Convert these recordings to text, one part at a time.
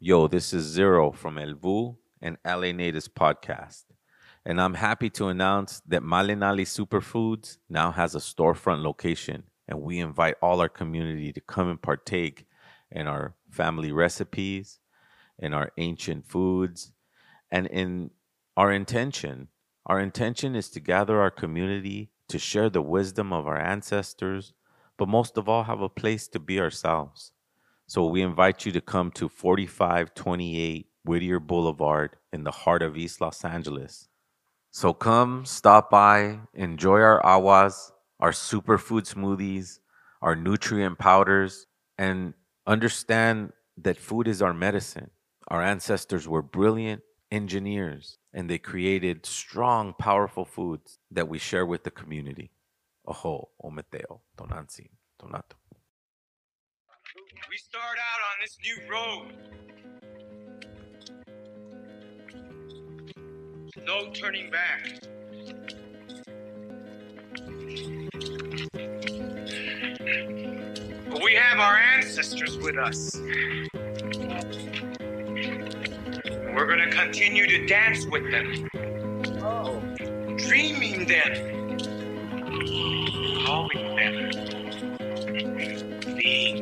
Yo, this is Zero from El Vuh and LA Natives Podcast. And I'm happy to announce that Malinali Superfoods now has a storefront location. And we invite all our community to come and partake in our family recipes, in our ancient foods, and in our intention. Our intention is to gather our community to share the wisdom of our ancestors, but most of all, have a place to be ourselves. So we invite you to come to 4528 Whittier Boulevard in the heart of East Los Angeles. So come, stop by, enjoy our awas, our superfood smoothies, our nutrient powders, and understand that food is our medicine. Our ancestors were brilliant engineers and they created strong, powerful foods that we share with the community. Oho, ometeo, tonansi, tonato. We start out on this new road. No turning back. But we have our ancestors with us. We're going to continue to dance with them. Oh. Dreaming them. Calling them. We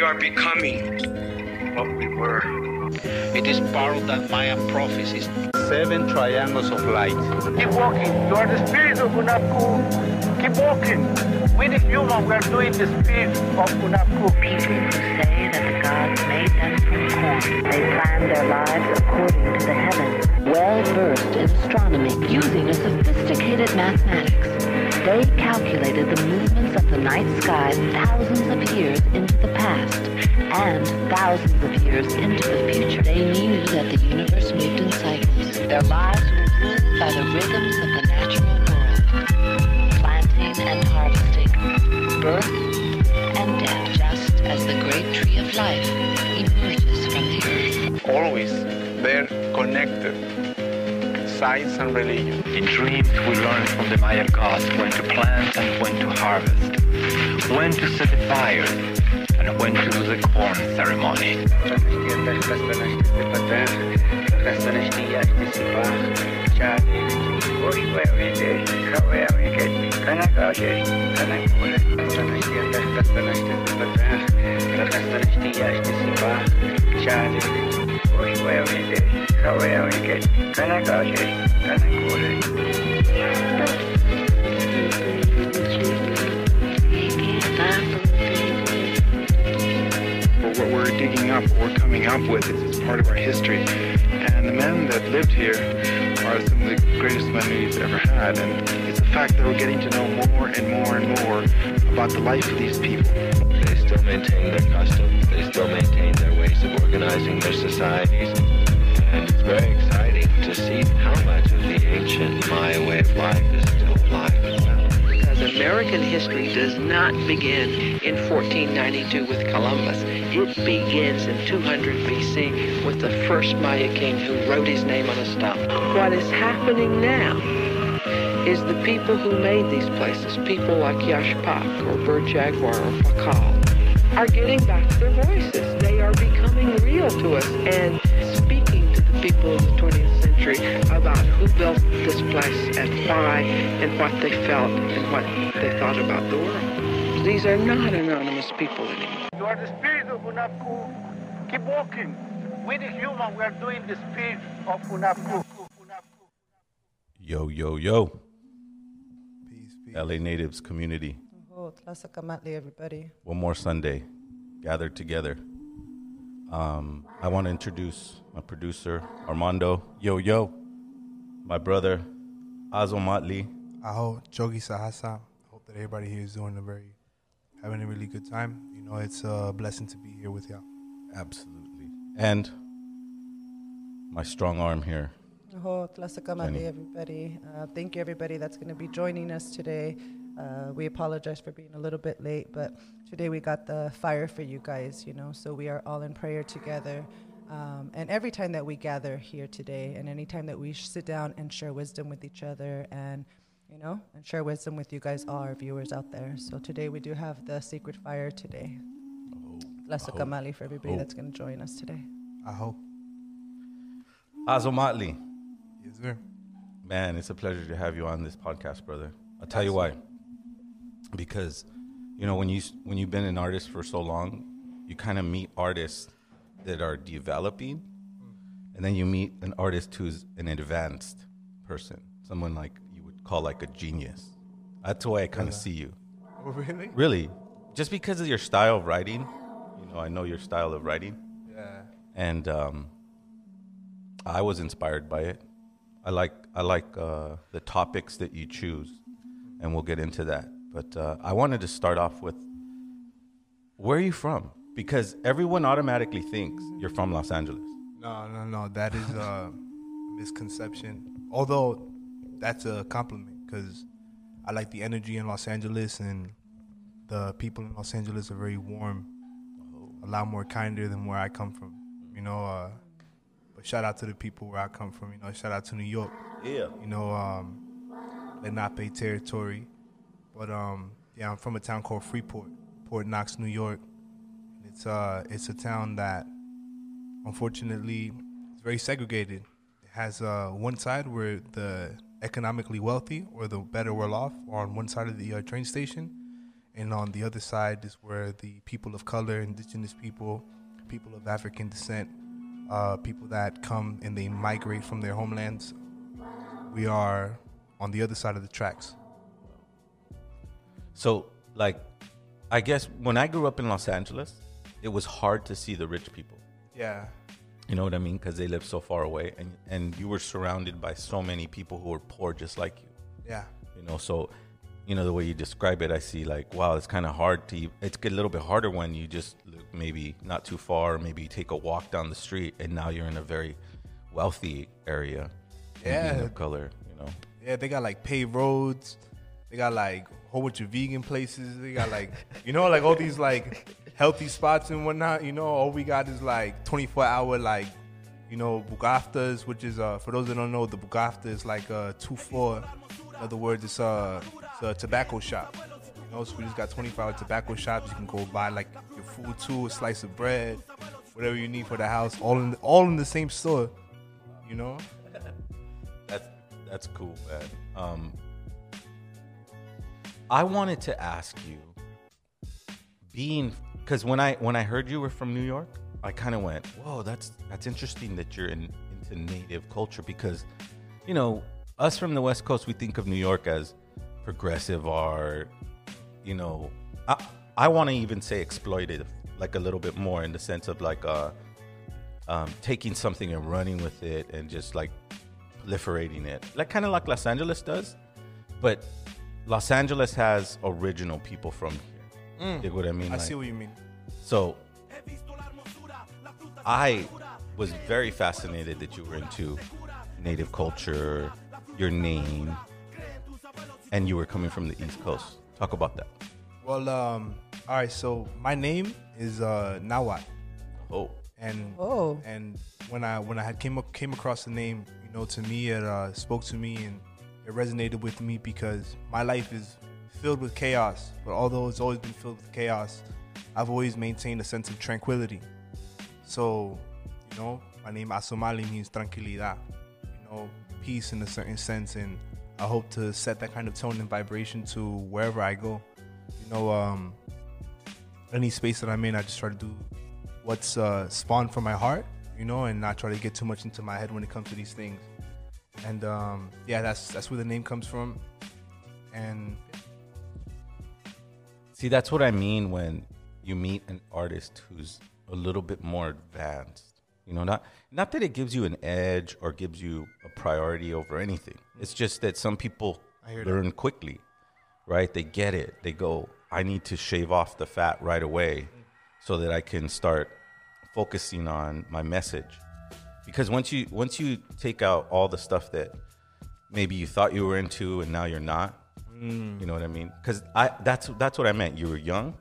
are becoming what we were. It is borrowed that Mayan prophecies. Seven triangles of light. Keep walking. You are the spirit of Hunahpu. Keep walking. We the human, we are doing the spirit of Hunahpu. That gods made them from corn. They planned their lives according to the heavens. Well versed in astronomy, using a sophisticated mathematics, they calculated the movements of the night sky thousands of years into the past and thousands of years into the future. They knew that the universe moved in cycles. Their lives were ruled by the rhythms of the natural Science and religion. In dreams, we learn from the Maya gods when to plant and when to harvest, when to set a fire, and when to do the corn ceremony. But what we're digging up, what we're coming up with is, part of our history. And the men that lived here are some of the greatest men we've ever had. And it's the fact that we're getting to know more and more and more about the life of these people. They still maintain their customs. They still maintain ways of organizing their societies. And it's very exciting to see how much of the ancient Maya way of life is still alive and well. Because American history does not begin in 1492 with Columbus. It begins in 200 BC with the first Maya king who wrote his name on a stone. What is happening now is the people who made these places, people like Yax Pac or Bird Jaguar or Pakal, are getting back are becoming real to us and speaking to the people of the 20th century about who built this place and why and what they felt and what they thought about the world. These are not anonymous people anymore. You are the spirit of Hunahpu. Keep walking. We the human, we are doing the spirit of Hunahpu. Yo, yo, yo. Peace. LA Natives community. Oh, Tlasakamatli, everybody. One more Sunday, gathered together. Um, I want to introduce my producer, Armando. Yo, yo. My brother, Azomatli. Aho, Chogi Sahasa. I hope that everybody here is doing a very, having a really good time. You know, it's a blessing to be here with y'all. Absolutely. And my strong arm here. Oh, Tlasakamatli, everybody. Uh, thank you, everybody that's going to be joining us today. Uh, we apologize for being a little bit late, but today we got the fire for you guys, you know, so we are all in prayer together. Um, and every time that we gather here today, and any time that we sit down and share wisdom with each other, and you know, and share wisdom with you guys, all our viewers out there. So today we do have the secret fire today. Lasa. Kamali for everybody that's going to join us today. I hope. Azomatli, Yes, sir. man, it's a pleasure to have you on this podcast, brother. I'll tell you why. Because, you know, when you when you've been an artist for so long, you kind of meet artists that are developing, and then you meet an artist who's an advanced person, someone like you would call like a genius. That's the way I kind of Yeah. see you. Oh, really? Really, just because of your style of writing, you know, I know your style of writing. Yeah. and um, I was inspired by it. I like I like uh, the topics that you choose, and we'll get into that. But uh, I wanted to start off with where are you from? Because everyone automatically thinks you're from Los Angeles. No, no, no. That is a misconception. Although that's a compliment because I like the energy in Los Angeles and the people in Los Angeles are very warm, a lot more kinder than where I come from. You know, uh, but shout out to the people where I come from. You know, shout out to New York. Yeah. You know, um, Lenape territory. But um, yeah, I'm from a town called Freeport, Port Knox, New York. It's uh, it's a town that unfortunately is very segregated. It has uh, one side where the economically wealthy or the better well off are on one side of the uh, train station, and on the other side is where the people of color, indigenous people, people of African descent, uh, people that come and they migrate from their homelands. We are on the other side of the tracks. So, like, I guess when I grew up in Los Angeles, it was hard to see the rich people. Yeah. You know what I mean? Because they live so far away, and and you were surrounded by so many people who were poor, just like you. Yeah. You know, so you know the way you describe it, I see like, wow, it's kind of hard to. It's get a little bit harder when you just look maybe not too far, maybe you take a walk down the street, and now you're in a very wealthy area. Yeah. of color. You know. Yeah, they got like paved roads. They got like a whole bunch of vegan places. They got like, you know, like all these like healthy spots and whatnot. You know, all we got is like 24 hour like, you know, bugaftas, which is uh for those that don't know, the bugafta is like uh two four. In other words, it's uh it's a tobacco shop. You know, so we just got 24 hour tobacco shops. You can go buy like your food too, a slice of bread, whatever you need for the house, all in all in the same store. You know. That's that's cool, man. Um, I wanted to ask you, being because when I when I heard you were from New York, I kind of went, "Whoa, that's that's interesting that you're in, into native culture." Because, you know, us from the West Coast, we think of New York as progressive art. You know, I I want to even say exploitative, like a little bit more in the sense of like uh, um, taking something and running with it and just like proliferating it, like kind of like Los Angeles does. But Los Angeles has original people from here. Mm. You get what I mean? I Like- see what you mean. So I was very fascinated that you were into native culture, your name, and you were coming from the East Coast. Talk about that. Well, um, all right. So my name is uh, Nawat. Oh. And Oh. and when I when I had came up, came across the name, you know, to me it uh, spoke to me and it resonated with me because my life is filled with chaos. But although it's always been filled with chaos, I've always maintained a sense of tranquility. So, you know, my name Azomali means tranquilidad. You know, peace in a certain sense, and I hope to set that kind of tone and vibration to wherever I go. You know, um, any space that I'm in, I just try to do what's uh, spawned from my heart, you know, and not try to get too much into my head when it comes to these things. And um, yeah, that's that's where the name comes from. And See, that's what I mean when you meet an artist who's a little bit more advanced. You know, not not that it gives you an edge or gives you a priority over anything. It's just that some people I hear that. learn quickly, right? They get it. They go, I need to shave off the fat right away so that I can start focusing on my message. Because once you once you take out all the stuff that maybe you thought you were into and now you're not, Mm. you know what I mean? Because I that's that's what I meant. You were young,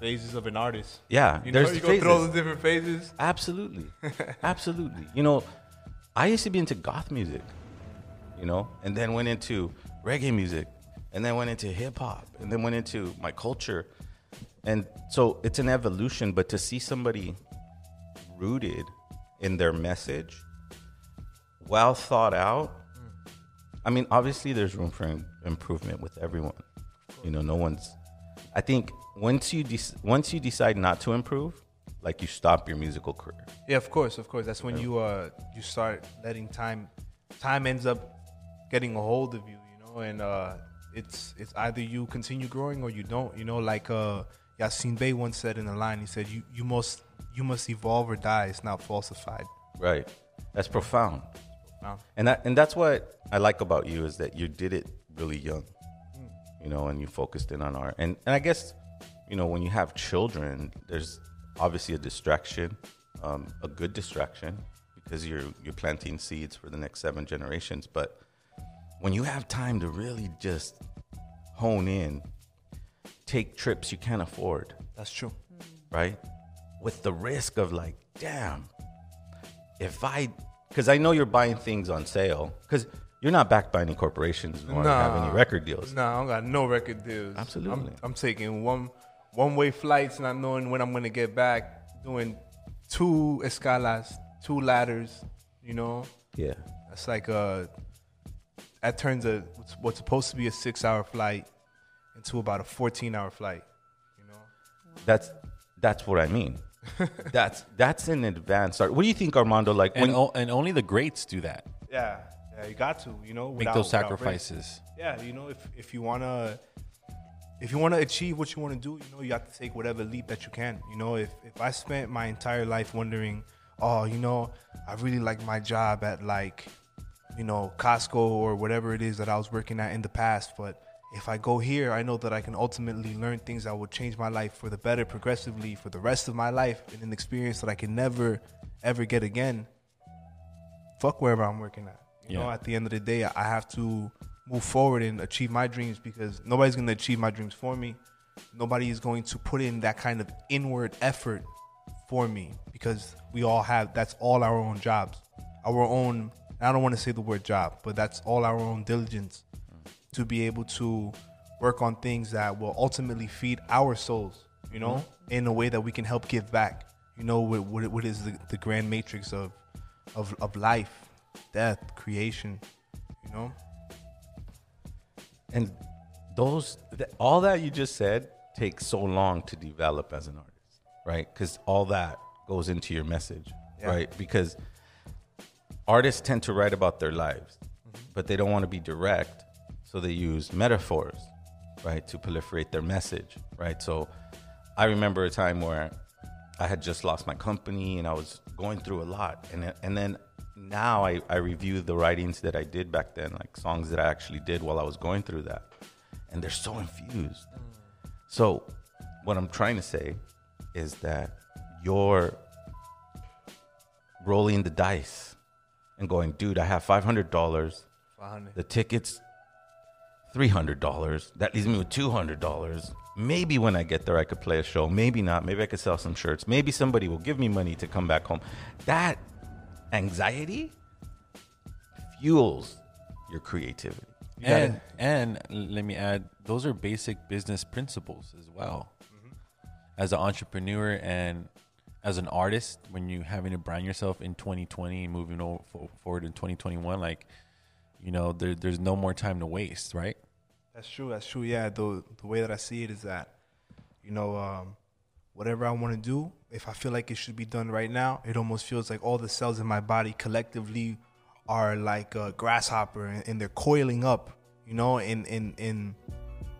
phases of an artist. Yeah, you know, there's you go through all the different phases. Absolutely, absolutely. You know, I used to be into goth music, you know, and then went into reggae music, and then went into hip hop, and then went into my culture, and so it's an evolution. But to see somebody rooted in their message, well thought out. I mean, obviously, there's room for improvement with everyone. You know, no one's. I think once you de- once you decide not to improve, like you stop your musical career. Yeah, of course, of course. That's when you uh you start letting time time ends up getting a hold of you, you know, and uh it's it's either you continue growing or you don't, you know, like uh Yasin Bey once said in the line, he said you you must you must evolve or die, it's not falsified. Right. That's profound. And that and that's what I like about you is that you did it really young. You know, and you focused in on art. And and I guess, you know, when you have children, there's obviously a distraction, um, a good distraction, because you're you're planting seeds for the next seven generations. But when you have time to really just hone in, take trips you can't afford. That's true. Right? With the risk of like, damn, if I, because I know you're buying things on sale, because you're not backed by any corporations or have any record deals. Nah, I don't got no record deals. Absolutely. I'm, I'm taking one one way flights, not knowing when I'm gonna get back. Doing two escalas, two ladders. You know. Yeah. That's like uh that turns a what's, what's supposed to be a six hour flight into about a 14 hour flight. You know? That's that's what I mean. that's that's an advanced art. What do you think, Armando? Like And, when o- and only the greats do that. Yeah, yeah, you got to, you know, Make without- those sacrifices. Yeah, you know, if if you wanna if you wanna achieve what you wanna do, you know, you have to take whatever leap that you can. You know, if if I spent my entire life wondering, oh, you know, I really like my job at like, you know, Costco or whatever it is that I was working at in the past, but if I go here, I know that I can ultimately learn things that will change my life for the better progressively for the rest of my life and an experience that I can never ever get again. Fuck wherever I'm working at. You know, at the end of the day, I have to move forward and achieve my dreams because nobody's going to achieve my dreams for me. Nobody is going to put in that kind of inward effort for me because we all have that's all our own jobs. Our own I don't want to say the word job, but that's all our own diligence to be able to work on things that will ultimately feed our souls, you know, mm-hmm. in a way that we can help give back. You know, what, what, what is the, the grand matrix of, of, of life, death, creation, you know? and those th- all that you just said takes so long to develop as an artist, right? Because all that goes into your message, Yeah. right? Because artists tend to write about their lives, mm-hmm. but they don't want to be direct, so they use metaphors, right, to proliferate their message, right? So I remember a time where I had just lost my company and I was going through a lot, and and then now I, I review the writings that I did back then, like songs that I actually did while I was going through that, and they're so infused. So what I'm trying to say is that you're rolling the dice and going, dude, I have five hundred dollars. 500. The tickets, three hundred dollars. That leaves me with two hundred dollars. Maybe when I get there, I could play a show. Maybe not. Maybe I could sell some shirts. Maybe somebody will give me money to come back home. That anxiety fuels your creativity. You and and let me add, those are basic business principles as well. Mm-hmm. As an entrepreneur and as an artist, when you're having to brand yourself in 2020 and moving forward in 2021, like you know, there, there's no more time to waste, right? That's true. That's true. Yeah. The the way that I see it is that, you know, um, whatever I want to do, if I feel like it should be done right now, it almost feels like all the cells in my body collectively are like a grasshopper and, and they're coiling up, you know, and and and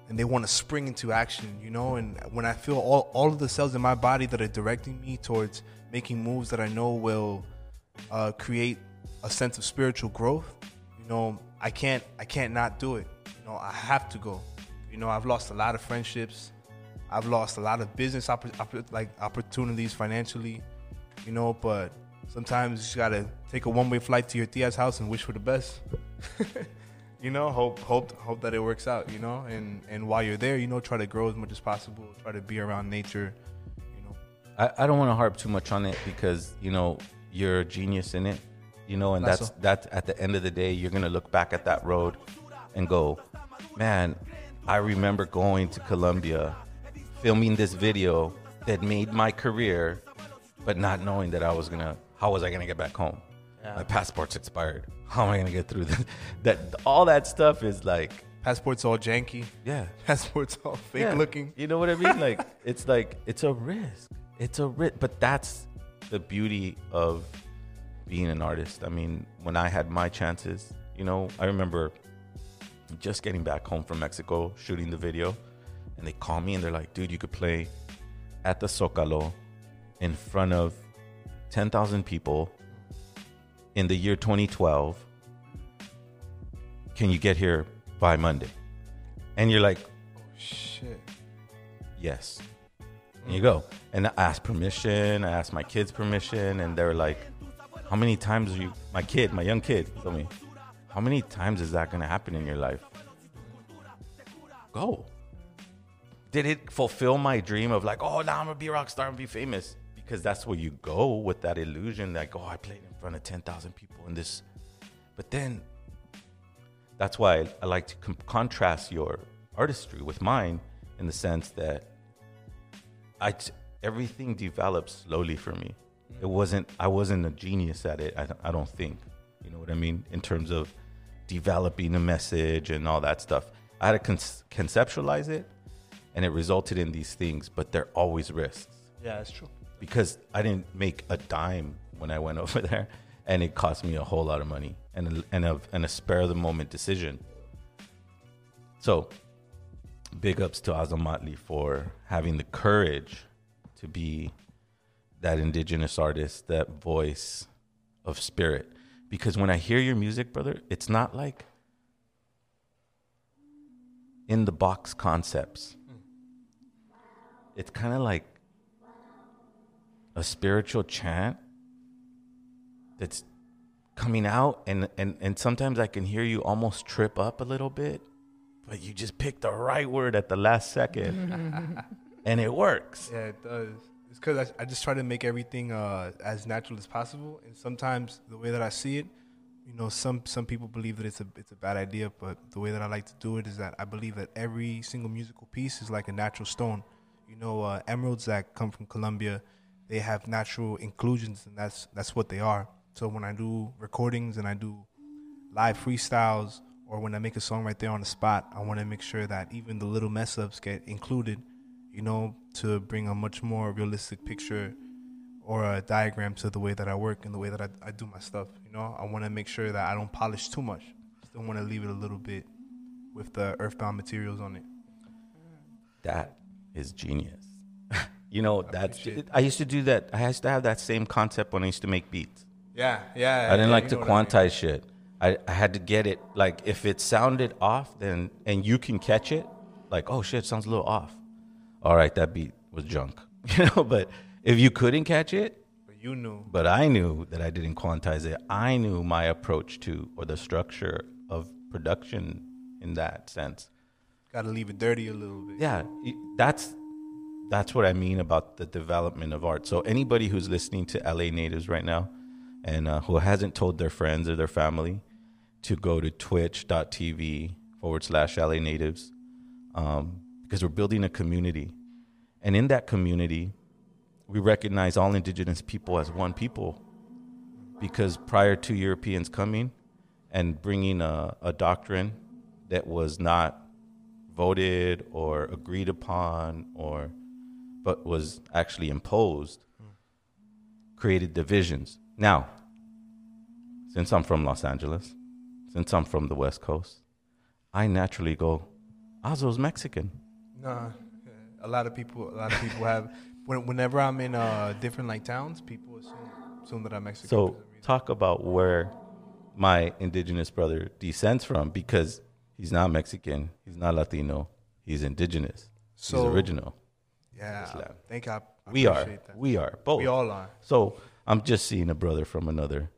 and they want to spring into action, you know. And when I feel all all of the cells in my body that are directing me towards making moves that I know will uh, create a sense of spiritual growth, you know, I can't I can't not do it. Know, I have to go. You know, I've lost a lot of friendships. I've lost a lot of business oppor- oppor- like opportunities financially. You know, but sometimes you just gotta take a one way flight to your tia's house and wish for the best. you know, hope hope hope that it works out. You know, and and while you're there, you know, try to grow as much as possible. Try to be around nature. you know. I, I don't want to harp too much on it because you know you're a genius in it, you know, and That's that's all. that's at the end of the day you're gonna look back at that road and go, man, I remember going to Colombia, filming this video that made my career, but not knowing that I was gonna how was I gonna get back home? Yeah. My passport's expired. How am I gonna get through this? That all that stuff is like passport's all janky. Yeah, passport's all fake Yeah. looking. You know what I mean? Like it's like it's a risk. It's a risk, but that's the beauty of being an artist. I mean, when I had my chances, you know, I remember just getting back home from Mexico, shooting the video, and they call me and they're like, "Dude, you could play at the Zocalo in front of 10,000 people in the year 2012. Can you get here by Monday?" And you're like, oh, Shit. Yes. And you mm. go. And I asked permission. I asked my kids permission, and they're like, "How many times are you?" My kid, my young kid, told me, "How many times is that going to happen in your life?" Go. Did it fulfill my dream of like, oh, now I'm gonna be a rock star and be famous? Because that's where you go with that illusion, like, oh, I played in front of ten thousand people in this. But then, that's why I like to com- contrast your artistry with mine in the sense that I t- everything developed slowly for me. Mm-hmm. It wasn't I wasn't a genius at it. I, I don't think. You know what I mean in terms of developing a message and all that stuff. I had to con- conceptualize it, and it resulted in these things. But they're always risks Yeah, that's true. because I didn't make a dime when I went over there, and it cost me a whole lot of money and a, and a, and a spare of the moment decision. So, big ups to Azamatli for having the courage to be that indigenous artist, that voice of spirit. Because when I hear your music, brother, it's not like in the box concepts. It's kind of like a spiritual chant that's coming out and, and and sometimes I can hear you almost trip up a little bit, but you just pick the right word at the last second. and it works. Yeah, it does. It's because I, I just try to make everything uh, as natural as possible, and sometimes the way that I see it, you know, some some people believe that it's a it's a bad idea, but the way that I like to do it is that I believe that every single musical piece is like a natural stone. You know, uh, emeralds that come from Colombia, they have natural inclusions, and that's that's what they are. So when I do recordings and I do live freestyles, or when I make a song right there on the spot, I want to make sure that even the little mess ups get included you know, to bring a much more realistic picture or a diagram to the way that I work and the way that I, I do my stuff. You know, I want to make sure that I don't polish too much. Still want to leave it a little bit with the earthbound materials on it. That is genius. you know, that's I used to do that. I used to have that same concept when I used to make beats. Yeah, yeah. I didn't yeah, like to what I mean. quantize shit. I, I had to get it like if it sounded off, then and you can catch it, like oh shit, it sounds a little off. All right, that beat was junk, you know. But if you couldn't catch it, But you knew. but I knew that I didn't quantize it. I knew my approach to or the structure of production in that sense. Got to leave it dirty a little bit. Yeah, that's that's what I mean about the development of art. So anybody who's listening to LA natives right now and uh, who hasn't told their friends or their family to go to twitch.tv forward slash LA natives um, because we're building a community. And in that community, we recognize all indigenous people as one people because prior to Europeans coming and bringing a, a doctrine that was not voted or agreed upon or but was actually imposed created divisions. Now, since I'm from Los Angeles, since I'm from the West Coast, I naturally go, Azo's Mexican. Nah, a lot of people, a lot of people have. When, whenever I'm in uh, different like towns, people assume, assume that I'm Mexican. So talk about where my indigenous brother descends from because he's not Mexican, he's not Latino, he's indigenous, he's original. Yeah, Islam. thank I we are. that. We are both. We all are. So I'm just seeing a brother from another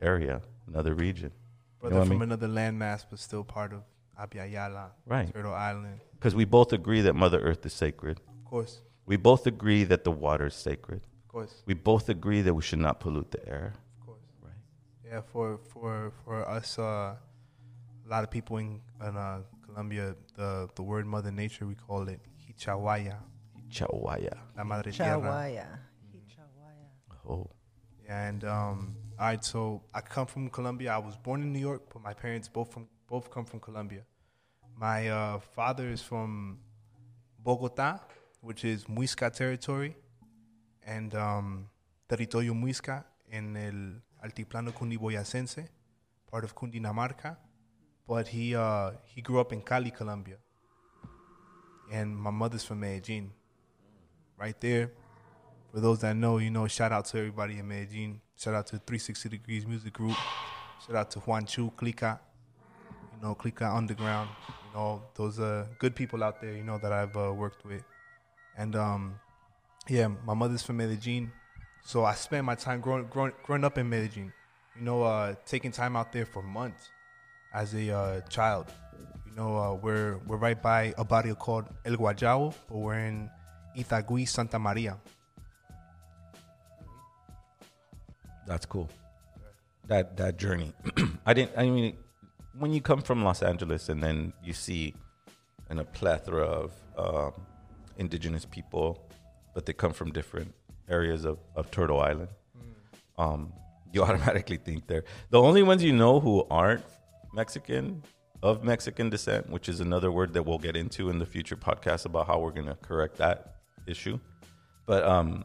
area, another region. Brother what I from mean? another landmass, but still part of Abya Yala, Right. Turtle Island. Because we both agree that Mother Earth is sacred. Of course. We both agree that the water is sacred. Of course. We both agree that we should not pollute the air. Of course. Right. Yeah, for for for us, uh, a lot of people in, in uh, Colombia, the the word Mother Nature, we call it Hichawaya. Hichawaya. La Madre Tierra. Chawaya. Oh. Yeah, and um, all right, so I come from Colombia. I was born in New York, but my parents both from both come from Colombia. My uh, father is from Bogota, which is Muisca territory, and um, territorio Muisca in el altiplano cundiboyacense, part of Cundinamarca. But he uh, he grew up in Cali, Colombia, and my mother's from Medellin, right there. For those that know, you know, shout out to everybody in Medellin. Shout out to 360 Degrees Music Group. Shout out to Juan Chu, Clica, you know, Clica Underground. Know, those are good people out there, you know, that I've uh, worked with. And um, yeah, my mother's from Medellin. So I spent my time growing, growing, growing up in Medellin, you know, uh, taking time out there for months as a uh, child. You know, uh, we're, we're right by a barrio called El Guayabo, but we're in Itagüí, Santa Maria. That's cool. That that journey. I didn't. I mean, when you come from Los Angeles and then you see, in a plethora of um, indigenous people, but they come from different areas of, of Turtle Island. Um, you automatically think they're the only ones you know who aren't Mexican of Mexican descent, which is another word that we'll get into in the future podcast about how we're gonna correct that issue. But um,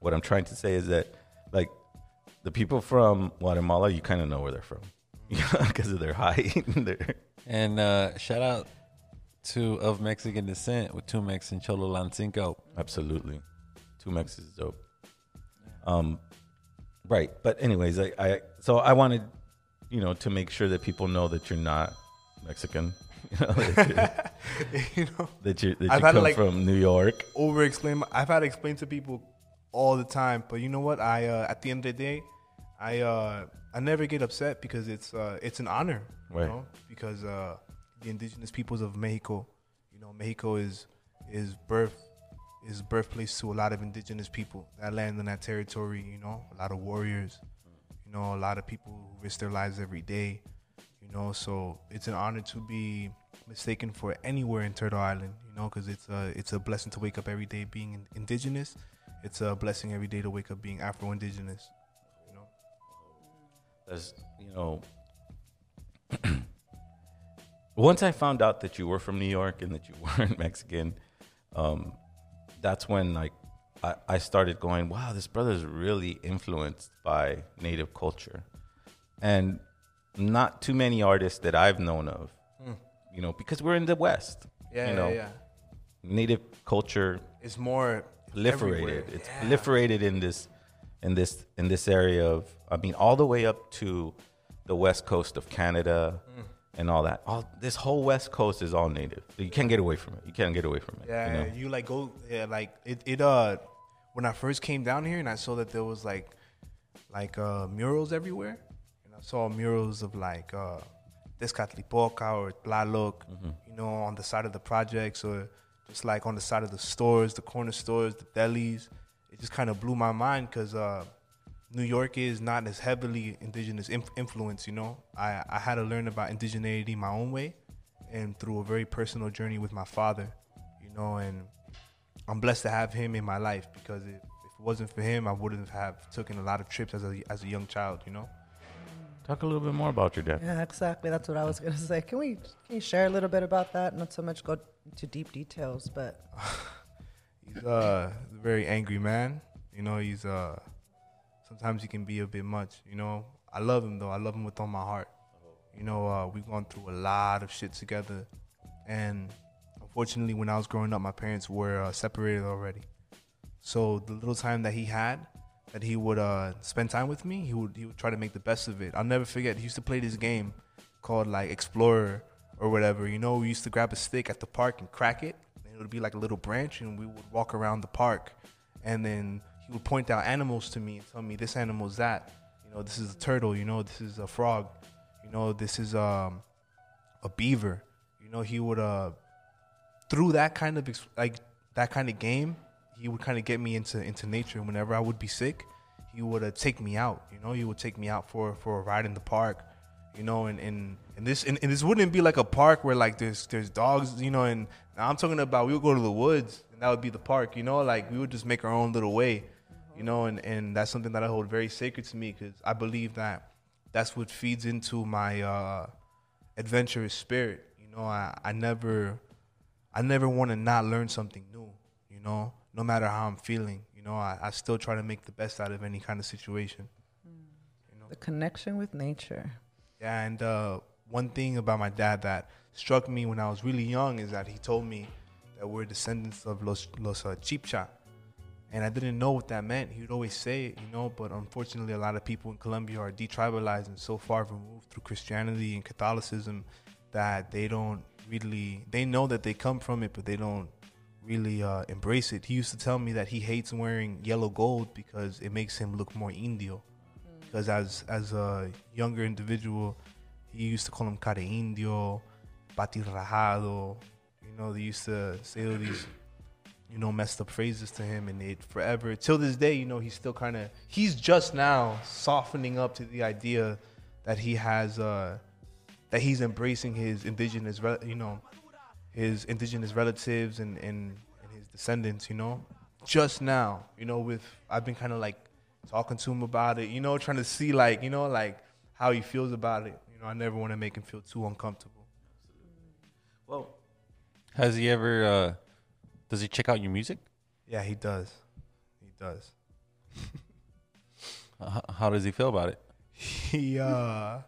what I'm trying to say is that like the people from Guatemala, you kind of know where they're from because of their height. their And uh, shout out to of Mexican descent with Tumex and Cholo Lancinco. Absolutely, Tumex is dope. Um, right. But anyways, I, I so I wanted, you know, to make sure that people know that you're not Mexican. You know, that you're, you know, that you that I've you had to, come like, from New York. over explain. I've had to explain to people all the time, but you know what? I uh, at the end of the day, I uh, I never get upset because it's uh, it's an honor, Right. you know, because uh, the indigenous peoples of Mexico, you know, Mexico is is birth is birthplace to a lot of indigenous people that land in that territory. You know, a lot of warriors, you know, a lot of people who risk their lives every day. You know, so it's an honor to be mistaken for anywhere in Turtle Island. You know, because it's a it's a blessing to wake up every day being indigenous. It's a blessing every day to wake up being Afro-indigenous. You know. As you know, once I found out that you were from New York and that you weren't Mexican, um, that's when like I, I started going, wow, this brother is really influenced by native culture, and not too many artists that I've known of, Hmm. you know, because we're in the West. Yeah, you know, yeah, yeah. native culture is more proliferated. everywhere. It's Yeah. proliferated in this in this in this area of I mean all the way up to the west coast of Canada Mm. and all that. All this whole west coast is all native. You can't get away from it. You can't get away from it. Yeah, you know? you like go yeah, like it, it uh when I first came down here and I saw that there was like like uh murals everywhere. And I saw murals of like uh Tezcatlipoca or Tlaloc, you know, on the side of the projects or just like on the side of the stores, the corner stores, the delis. It just kind of blew my mind because uh, New York is not as heavily indigenous inf- influence. You know, I I had to learn about indigeneity my own way, and through a very personal journey with my father. You know, and I'm blessed to have him in my life because if, if it wasn't for him, I wouldn't have taken a lot of trips as a as a young child. You know. Talk a little bit more about your dad. Yeah, exactly. That's what I was gonna say. Can we can you share a little bit about that? Not so much go into deep details, but He's uh, a very angry man. You know, he's uh, sometimes he can be a bit much. You know, I love him though. I love him with all my heart. You know, uh, we've gone through a lot of shit together, and unfortunately, when I was growing up, my parents were uh, separated already. So the little time that he had, that he would uh, spend time with me, he would he would try to make the best of it. I'll never forget. He used to play this game called like Explorer or whatever. You know, we used to grab a stick at the park and crack it, it would be like a little branch, and we would walk around the park, and then he would point out animals to me and tell me this animal is that. You know, this is a turtle. You know, this is a frog. You know, this is um, a beaver. You know, he would uh, through that kind of like that kind of game, he would kind of get me into into nature. Whenever I would be sick, he would uh, take me out. You know, he would take me out for for a ride in the park. You know, and and, and this and, and this wouldn't be like a park where like there's there's dogs. You know, and I'm talking about we would go to the woods and that would be the park. You know, like we would just make our own little way. You know, and and that's something that I hold very sacred to me because I believe that that's what feeds into my uh, adventurous spirit. You know, I, I never I never want to not learn something new. You know, no matter how I'm feeling. You know, I, I still try to make the best out of any kind of situation. The connection with nature. Yeah, and uh, one thing about my dad that struck me when I was really young is that he told me that we're descendants of los los uh, Chibcha, and I didn't know what that meant. He would always say it, you know, but unfortunately, a lot of people in Colombia are detribalized and so far removed through Christianity and Catholicism that they don't really they know that they come from it, but they don't really uh, embrace it. He used to tell me that he hates wearing yellow gold because it makes him look more Indio. Because as as a younger individual, he used to call him cara indio, Pati Rajado. You know, they used to say all these, you know, messed up phrases to him, and it forever till this day. You know, he's still kind of he's just now softening up to the idea that he has uh that he's embracing his indigenous, you know, his indigenous relatives and, and, and his descendants, you know. Just now, you know, with I've been kind of like talking to him about it, you know, trying to see like, you know, like how he feels about it. You know, I never want to make him feel too uncomfortable. Well, Has he ever? Uh, does he check out your music? Yeah, he does. He does. Uh, how does he feel about it? He uh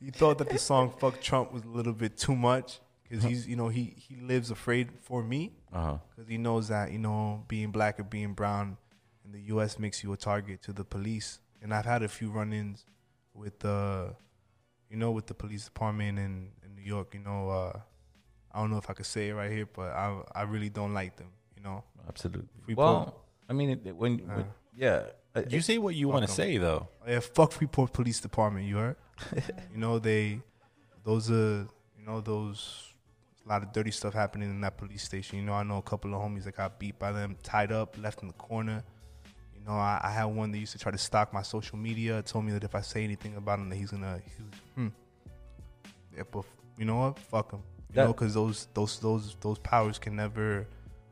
he thought that the song "Fuck Trump" was a little bit too much because he's you know he he lives afraid for me Uh-huh. because he knows that you know being black or being brown in the U.S. makes you a target to the police. And I've had a few run-ins with the you know with the police department in, in New York. You know uh, I don't know if I could say it right here, but I I really don't like them. You know, Absolutely. Freeport- Well, I mean, it, when, Uh, when yeah, uh, You say what you want to say, though. Yeah, fuck Freeport Police Department. You heard? you know they, those are you know those a lot of dirty stuff happening in that police station. You know I know a couple of homies that got beat by them, tied up, left in the corner. You know I, I had one that used to try to stalk my social media. Told me that if I say anything about him, that he's gonna. He, hmm. Yeah, but you know what? Fuck him. You That- know, because those those those those powers can never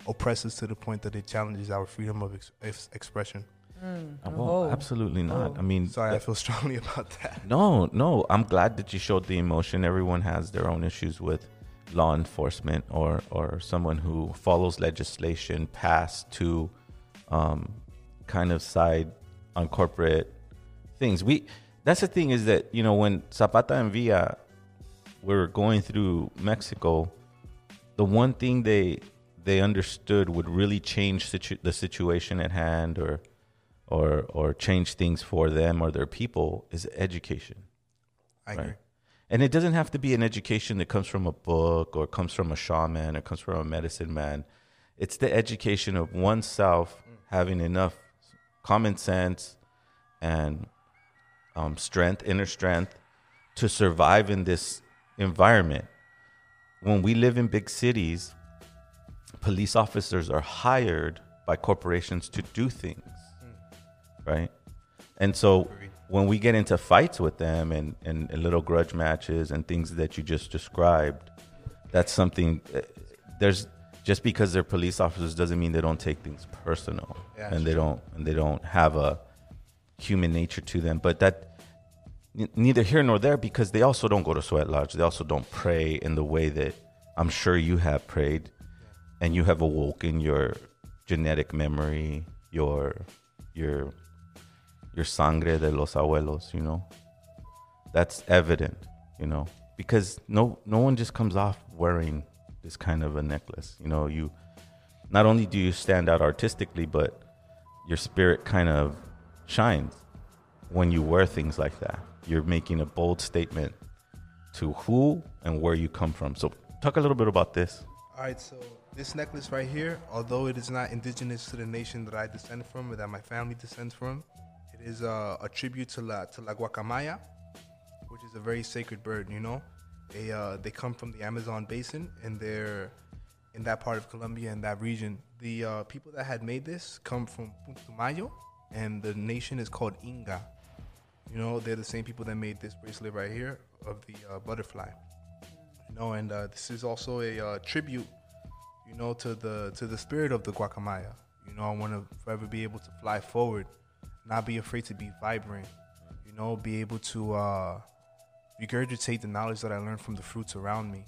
oppress us to the point that it challenges our freedom of ex- ex- expression. Uh, well, absolutely not. I mean, Sorry, I feel strongly about that. No, no. I'm glad that you showed the emotion. Everyone has their own issues with law enforcement or or someone who follows legislation passed to um, kind of side on corporate things. We that's the thing is that you know when Zapata and Villa were going through Mexico, the one thing they they understood would really change situ- the situation at hand or or or change things for them or their people is education. I agree. And it doesn't have to be an education that comes from a book or comes from a shaman or comes from a medicine man. It's the education of oneself mm. having enough common sense and um, strength, inner strength, to survive in this environment. When we live in big cities, police officers are hired by corporations to do things, right? And so when we get into fights with them and, and, and little grudge matches and things that you just described, that's something. uh, There's just because they're police officers doesn't mean they don't take things personal, Yeah, and they sure. don't and they don't have a human nature to them. But that neither here nor there because they also don't go to sweat lodge. They also don't pray in the way that I'm sure you have prayed, and you have awoken your genetic memory, your your your sangre de los abuelos. You know, that's evident. You know, because no no one just comes off wearing this kind of a necklace. You know, you not only do you stand out artistically, but your spirit kind of shines when you wear things like that. You're making a bold statement to who and where you come from. So, talk a little bit about this. All right, so this necklace right here, although it is not indigenous to the nation that I descend from or that my family descends from, it is uh, a tribute to La, to La Guacamaya, which is a very sacred bird. You know, they uh, they come from the Amazon basin, and they're in that part of Colombia and that region. The uh, people that had made this come from Putumayo, and the nation is called Inga. You know, they're the same people that made this bracelet right here of the uh, butterfly. You know, and uh, this is also a uh, tribute, you know, to the to the spirit of the guacamaya. You know, I want to forever be able to fly forward, not be afraid to be vibrant. You know, be able to uh, regurgitate the knowledge that I learned from the fruits around me.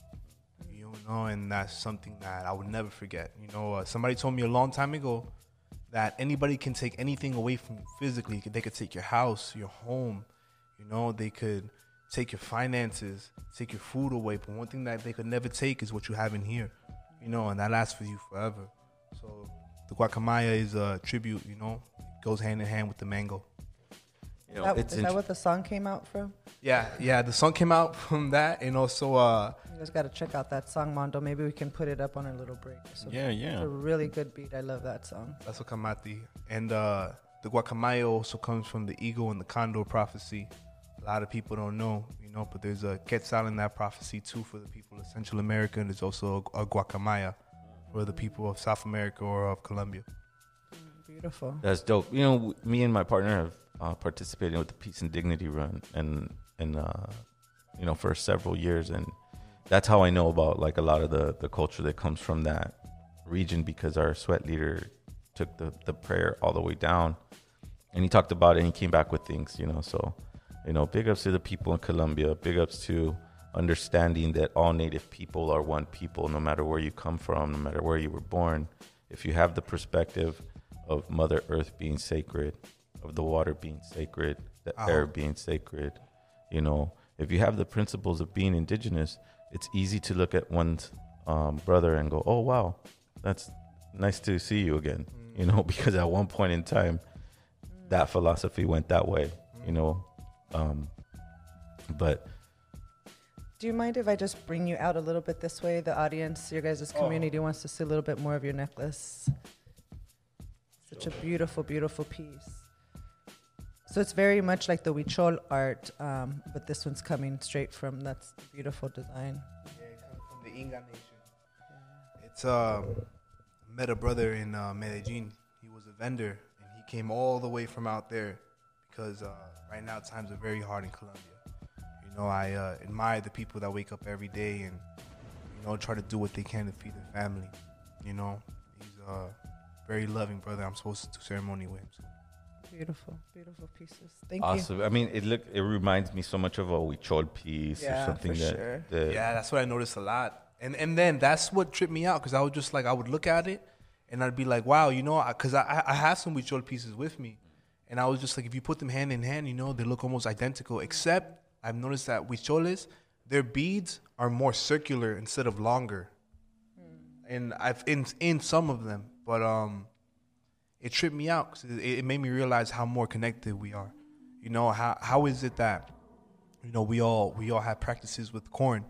You know, and that's something that I would never forget. You know, uh, somebody told me a long time ago that anybody can take anything away from you physically. They could take your house, your home. You know, they could take your finances, take your food away. But one thing that they could never take is what you have in here. You know, and that lasts for you forever. So the guacamaya is a tribute. You know, it goes hand in hand with the mango. Is that, is that what the song came out from? Yeah, yeah. The song came out from that, and also uh, You guys got to check out that song, Mondo. Maybe we can put it up on our little break. or something. Yeah, yeah. It's a really good beat. I love that song. That's what Kamati. And uh, the guacamayo also comes from the eagle and the condor prophecy. A lot of people don't know, you know, but there's a quetzal in that prophecy too for the people of Central America, and there's also a, a guacamaya for the people of South America or of Colombia. Beautiful. That's dope. You know, me and my partner have uh, participated with the Peace and Dignity Run, and and uh, you know for several years, and that's how I know about like a lot of the the culture that comes from that region because our sweat leader took the the prayer all the way down, and he talked about it, and he came back with things, you know. So, you know, big ups to the people in Colombia. Big ups to understanding that all Native people are one people, no matter where you come from, no matter where you were born. If you have the perspective of Mother Earth being sacred, of the water being sacred, the Uh-huh. air being sacred, you know, if you have the principles of being indigenous, it's easy to look at one's um, brother and go, "Oh wow, that's nice to see you again," you know, because at one point in time, that philosophy went that way, you know. Um, but Do you mind if I just bring you out a little bit this way? The audience, your guys' community wants to see a little bit more of your necklace. Such a beautiful, beautiful piece. So it's very much like the Huichol art, um, but this one's coming straight from that's beautiful design. Yeah, it comes from the Inga Nation. It's um, met a brother in uh, Medellin. He was a vendor, and he came all the way from out there because uh, right now times are very hard in Colombia. You know, I uh, admire the people that wake up every day and you know try to do what they can to feed their family. You know, he's a very loving brother. I'm supposed to do ceremony with Beautiful, beautiful pieces. Thank awesome. you. I mean, it look it reminds me so much of a Huichol piece Yeah, or something for that, sure. that yeah, that's what I noticed a lot. And and then that's what tripped me out because I was just like I would look at it and I'd be like, wow, you know, because I, I I have some Huichol pieces with me, and I was just like, if you put them hand in hand, you know, they look almost identical. Except I've noticed that Huicholes, their beads are more circular instead of longer, hmm. and I've in in some of them, but um, it tripped me out because it, it made me realize how more connected we are. You know how how is it that you know we all we all have practices with corn?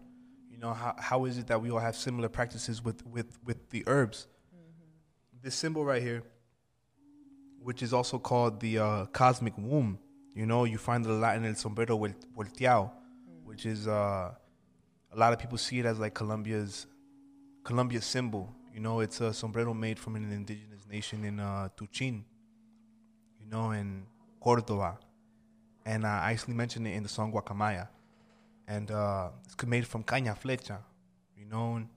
You know how, how is it that we all have similar practices with with with the herbs? This symbol right here which is also called the uh, cosmic womb you know you find it a lot in el sombrero vol- volteado which is uh, a lot of people see it as like colombia's colombia's symbol you know it's a sombrero made from an indigenous nation in uh, tuchin you know in cordoba and uh, I actually mentioned it in the song Guacamaya. And uh, it's made from caña flecha, you know. And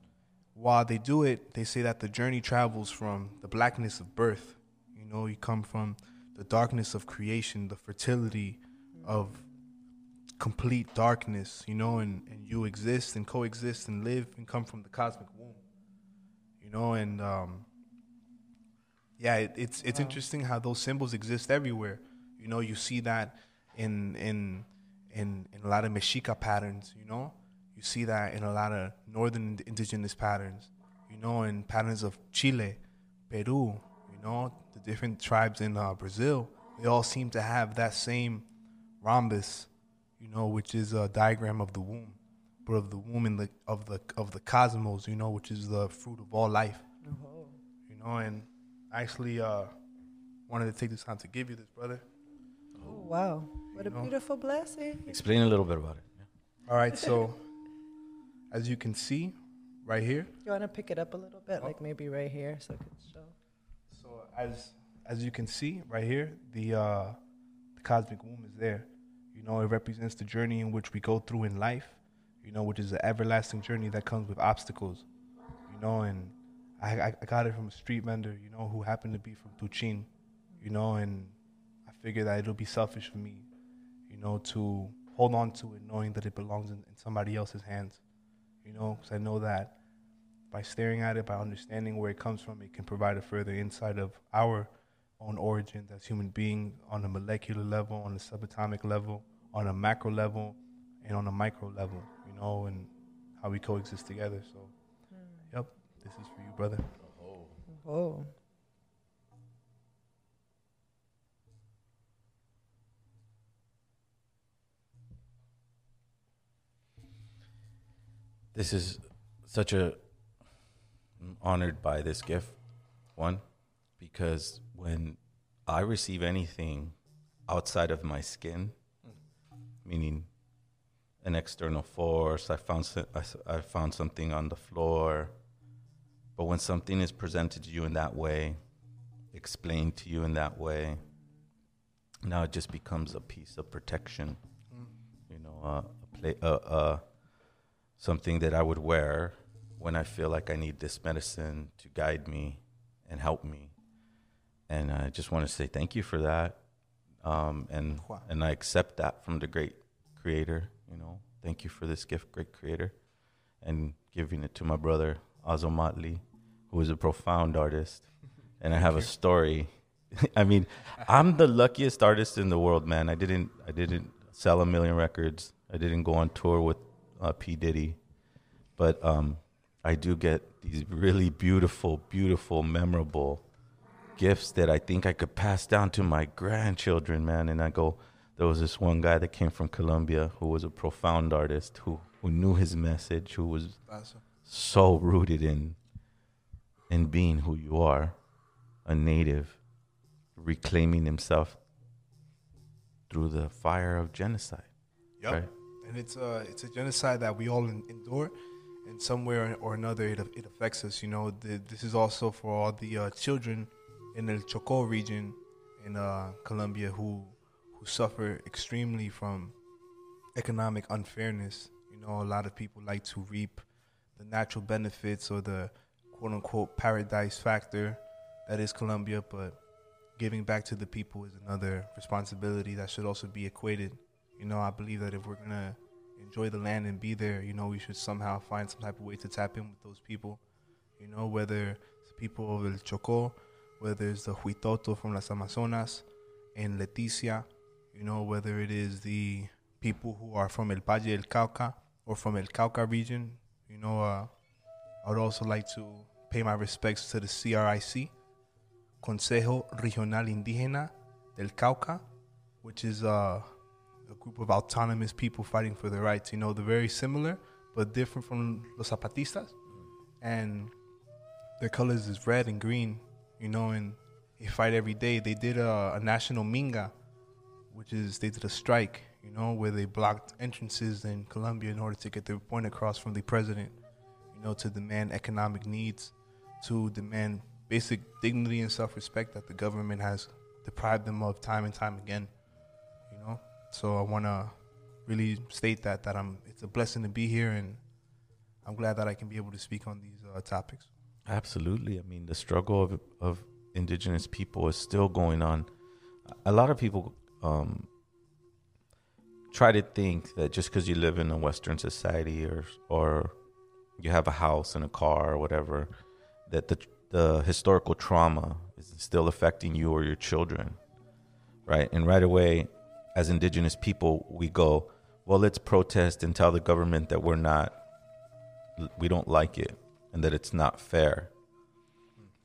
while they do it, they say that the journey travels from the blackness of birth. You know, you come from the darkness of creation, the fertility of complete darkness, you know, and, and you exist and coexist and live and come from the cosmic know, and um, yeah, it, it's it's interesting how those symbols exist everywhere. You know, you see that in in in in a lot of Mexica patterns. You know, you see that in a lot of northern indigenous patterns. You know, in patterns of Chile, Peru. You know, the different tribes in uh, Brazil. They all seem to have that same rhombus. You know, which is a diagram of the womb, but of the womb in the of the of the cosmos. You know, which is the fruit of all life. You know, and I actually uh, wanted to take this time to give you this, brother. Oh, wow. What a know? beautiful blessing. explain a little bit about it. All right, so as you can see right here, You want to pick it up a little bit, like maybe right here, so it can show. So as as you can see right here, the uh, the cosmic womb is there. You know, it represents the journey in which we go through in life. You know, which is an everlasting journey that comes with obstacles. You know, and I I, got it from a street vendor. You know, who happened to be from Tuchin. You know, and I figured that it'll be selfish for me, you know, to hold on to it, knowing that it belongs in, in somebody else's hands. You know, because I know that by staring at it, by understanding where it comes from, it can provide a further insight of our own origins as human beings on a molecular level, on a subatomic level, on a macro level, and on a micro level, know, and how we coexist together. So, hmm. yep, this is for you, brother. Whoa. This is such a I'm honored by this gift. One, because when I receive anything outside of my skin, meaning an external force, I found I found something on the floor. But when something is presented to you in that way, explained to you in that way, now it just becomes a piece of protection. You know, uh, a play, uh, uh, something that I would wear when I feel like I need this medicine to guide me and help me. And I just want to say thank you for that. Um, and Wow. and I accept that from the great creator, you know. Thank you for this gift, great creator. And giving it to my brother, Azomali, who is a profound artist. And I have a story. I mean, I'm the luckiest artist in the world, man. I didn't I didn't sell a million records. I didn't go on tour with uh, P Diddy, but um, I do get these really beautiful, beautiful, memorable gifts that I think I could pass down to my grandchildren, man. And I go, there was this one guy that came from Colombia who was a profound artist who who knew his message, who was Awesome. so rooted in in being who you are, a native, reclaiming himself through the fire of genocide. Yep. Right? And it's a it's a genocide that we all en- endure, and somewhere or another it, it affects us. You know, the, this is also for all the uh, children in the Choco region in uh, Colombia who suffer extremely from economic unfairness. You know, a lot of people like to reap the natural benefits or the quote unquote paradise factor that is Colombia, but giving back to the people is another responsibility that should also be equated. You know, I believe that if we're gonna enjoy the land and be there, you know, we should somehow find some type of way to tap in with those people. You know, whether it's people of El Chocó, whether it's the Huitoto from Las Amazonas and Leticia, you know, whether it is the people who are from El Valle del Cauca or from El Cauca region. You know, uh, I would also like to pay my respects to the CRIC, Consejo Regional Indígena del Cauca, which is uh, a group of autonomous people fighting for their rights. You know, they're very similar but different from Los Zapatistas, and their colors is red and green. You know, and they fight every day. They did a, a national minga, which is they did a strike. You know, where they blocked entrances in Colombia in order to get their point across from the president. You know, to demand economic needs, to demand basic dignity and self-respect that the government has deprived them of time and time again. You know, so I want to really state that that I'm. It's a blessing to be here, and I'm glad that I can be able to speak on these uh, topics. Absolutely. I mean, the struggle of, of indigenous people is still going on. A lot of people um, try to think that just because you live in a Western society or or you have a house and a car or whatever, that the the historical trauma is still affecting you or your children, right? And right away, as indigenous people, we go, well, let's protest and tell the government that we're not, we don't like it and that it's not fair.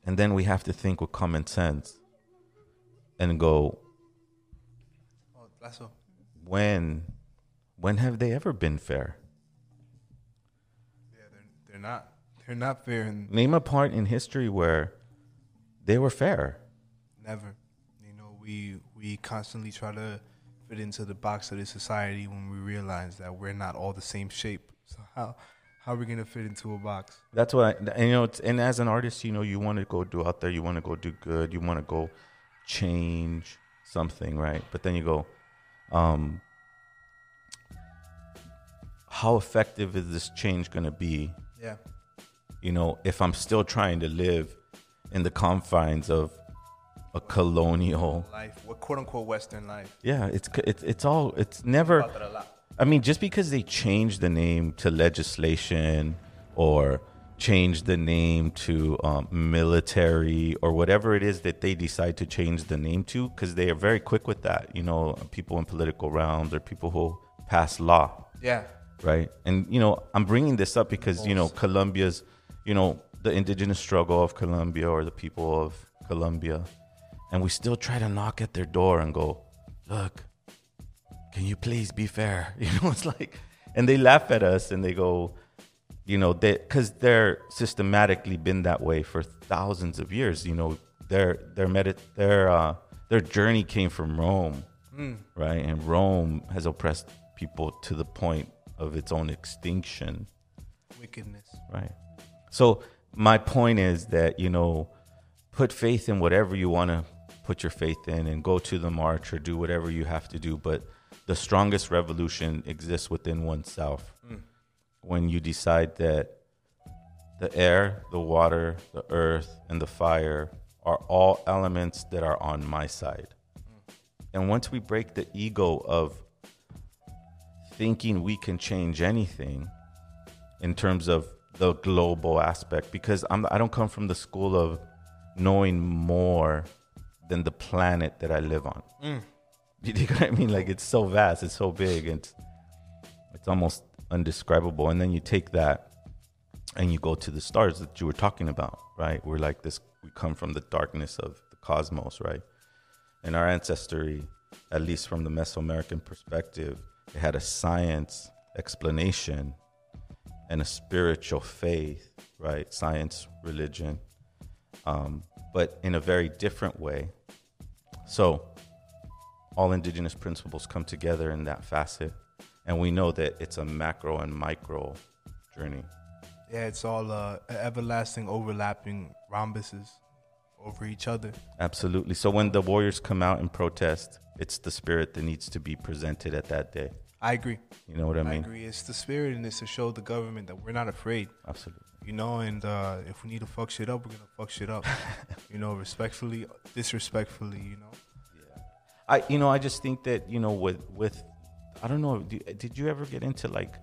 And then we have to think with common sense and go, that's all. when, when have they ever been fair? Yeah, they're they're not they're not fair and Name a part in history where they were fair. never. You know, we we constantly try to fit into the box of this society when we realize that we're not all the same shape. So how how are we gonna fit into a box? That's what I, and you know, it's, and as an artist, you know, you want to go do out there, you want to go do good, you want to go change something, right? But then you go, um, how effective is this change going to be? Yeah. You know, if I'm still trying to live in the confines of a colonial life, what quote unquote Western life. yeah, it's it's it's all it's never. About that a lot. I mean, just because they change the name to legislation or change the name to um, military or whatever it is that they decide to change the name to, because they are very quick with that. You know, people in political realms or people who pass law. Yeah. Right. And you know, I'm bringing this up because you know Colombia's, you know, the indigenous struggle of Colombia or the people of Colombia, and we still try to knock at their door and go, look, can you please be fair? You know, it's like, and they laugh at us and they go, you know, they because they're systematically been that way for thousands of years. You know, their their medit their uh, their journey came from Rome, Mm. right? And Rome has oppressed people to the point of its own extinction, Wickedness. right? So my point is that you know, put faith in whatever you want to put your faith in, and go to the march or do whatever you have to do. But the strongest revolution exists within oneself. When you decide that the air, the water, the earth, and the fire are all elements that are on my side. And once we break the ego of thinking we can change anything in terms of the global aspect, because I'm, I don't come from the school of knowing more than the planet that I live on. Mm. You know what I mean? Like it's so vast, it's so big, and it's, it's almost undescribable. And then you take that and you go to the stars that you were talking about, right? We're like this, we come from the darkness of the cosmos, right? And our ancestry, at least from the Mesoamerican perspective, it had a science explanation and a spiritual faith, right? Science, religion, um, but in a very different way. So, all indigenous principles come together in that facet, and we know that it's a macro and micro journey. Yeah, it's all uh, everlasting overlapping rhombuses over each other. Absolutely. So when the warriors come out and protest, it's the spirit that needs to be presented at that day. I agree. You know what I I mean? agree. It's the spirit and it's to show the government that we're not afraid. Absolutely. You know, and uh, if we need to fuck shit up, we're gonna fuck shit up. you know, respectfully, disrespectfully. You know. Yeah. I, you know, I just think that you know, with with, I don't know, did you ever get into like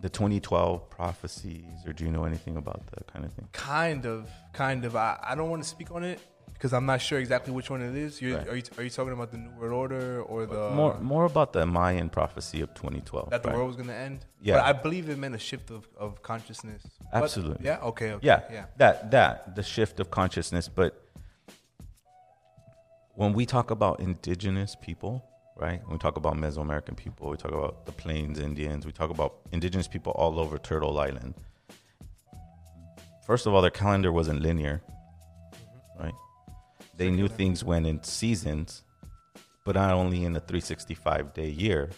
the 2012 prophecies, or do you know anything about that kind of thing? Kind of, kind of. I, I don't want to speak on it because I'm not sure exactly which one it is. Right. Are you are you talking about the New World Order or the more more about the Mayan prophecy of 2012. that the right? world was gonna end? Yeah. but I believe it meant a shift of, of consciousness. But- Absolutely. yeah. Okay. okay Yeah. Yeah. That that the shift of consciousness, but when we talk about indigenous people, right? We talk about Mesoamerican people, we talk about the Plains Indians, we talk about indigenous people all over Turtle Island. First of all, their calendar wasn't linear, right? They knew things went in seasons, but not only in a 365 day year,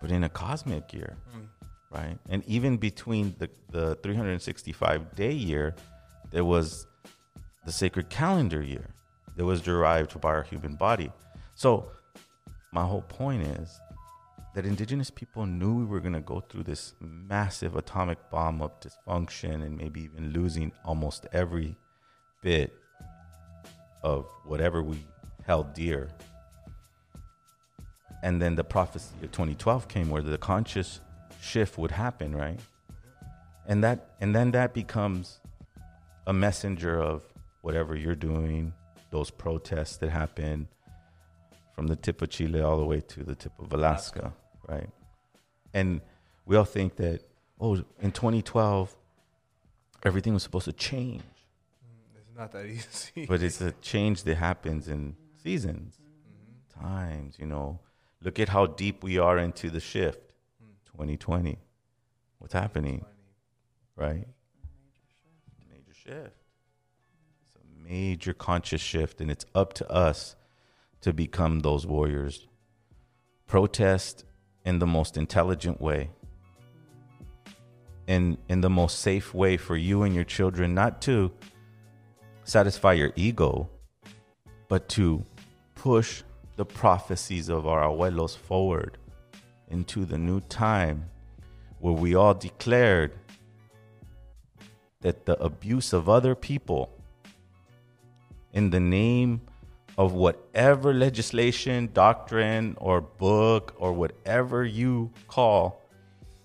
but in a cosmic year, Mm. right? And even between the, the 365 day year, there was the sacred calendar year that was derived by our human body. So, my whole point is that indigenous people knew we were going to go through this massive atomic bomb of dysfunction and maybe even losing almost every bit of whatever we held dear. And then the prophecy of 2012 came where the conscious shift would happen, right? And that and then that becomes a messenger of whatever you're doing, those protests that happen from the tip of Chile all the way to the tip of Alaska, right? And we all think that, oh, in 2012, everything was supposed to change. Mm, it's not that easy. but it's a change that happens in seasons, mm-hmm. times, you know. Look at how deep we are into the shift. Mm. 2020. What's happening? Right? Major shift. It's a major conscious shift, and it's up to us to become those warriors. Protest in the most intelligent way in in the most safe way for you and your children not to satisfy your ego but to push the prophecies of our abuelos forward into the new time where we all declared that the abuse of other people in the name of whatever legislation, doctrine, or book, or whatever you call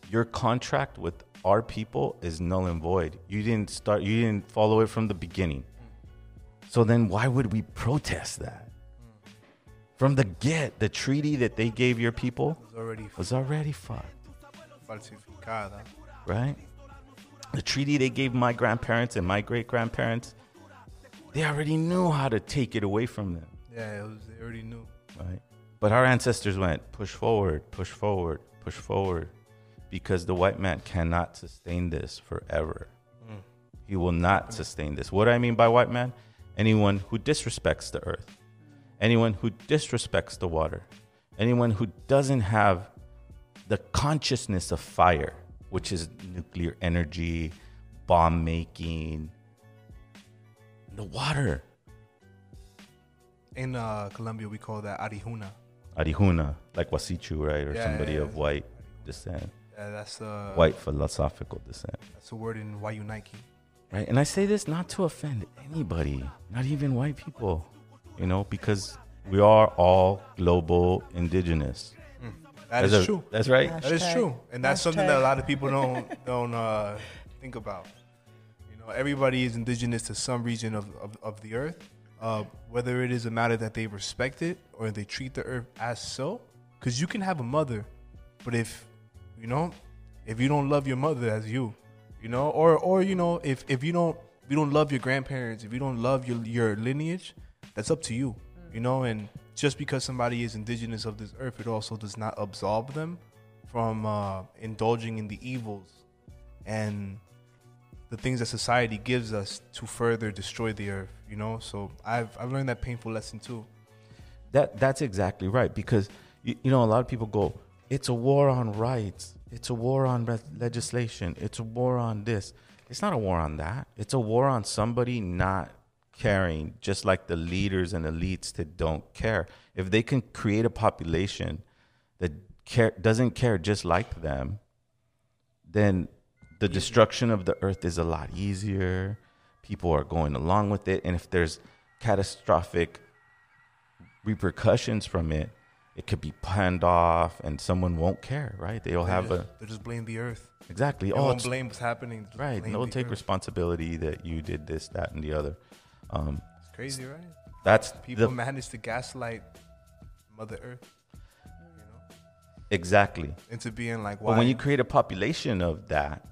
your contract with our people is null and void. You didn't start, you didn't follow it from the beginning. So then why would we protest that? From the get, the treaty that they gave your people was already was already fucked, right? The treaty they gave my grandparents and my great grandparents, they already knew how to take it away from them. Yeah, it was. They already knew. right? But our ancestors went push forward, push forward, push forward, because the white man cannot sustain this forever. Mm. He will not sustain this. What do I mean by white man? Anyone who disrespects the earth, anyone who disrespects the water, anyone who doesn't have the consciousness of fire, which is nuclear energy, bomb making, the water. In uh, Colombia, we call that arihuna. Arihuna, like Wasichu, right? Or Yeah, somebody yeah, of white descent. Yeah, that's uh, white philosophical descent. That's a word in Wayunaiki. Right? And I say this not to offend anybody, not even white people, you know, because we are all global indigenous. That That's is a- true. That's right. That is true, and that's something that a lot of people don't don't uh, think about. Everybody is indigenous to some region of of, of the earth. Uh, whether it is a matter that they respect it or they treat the earth as so, because you can have a mother, but if you know, if you don't love your mother as you, you know, or or you know, if if you don't if you don't love your grandparents, if you don't love your your lineage, that's up to you, you know. And just because somebody is indigenous of this earth, it also does not absolve them from uh, indulging in the evils and the things that society gives us to further destroy the earth. You know, so I've I've learned that painful lesson too. That that's exactly right because you, you know a lot of people go, it's a war on rights, it's a war on re- legislation, it's a war on this. It's not a war on that. It's a war on somebody not caring, just like the leaders and elites that don't care. If they can create a population that care doesn't care just like them, then the destruction of the earth is a lot easier. People are going along with it, and if there's catastrophic repercussions from it, it could be panned off, and someone won't care, right? They'll They have just, a they just blame the earth. exactly. They oh, won't blame what's happening. just right? They'll the take earth. responsibility that you did this, that, and the other. Um, It's crazy, right? That's people the- manage to gaslight Mother Earth You know? exactly. into being like, But when you create a population of that,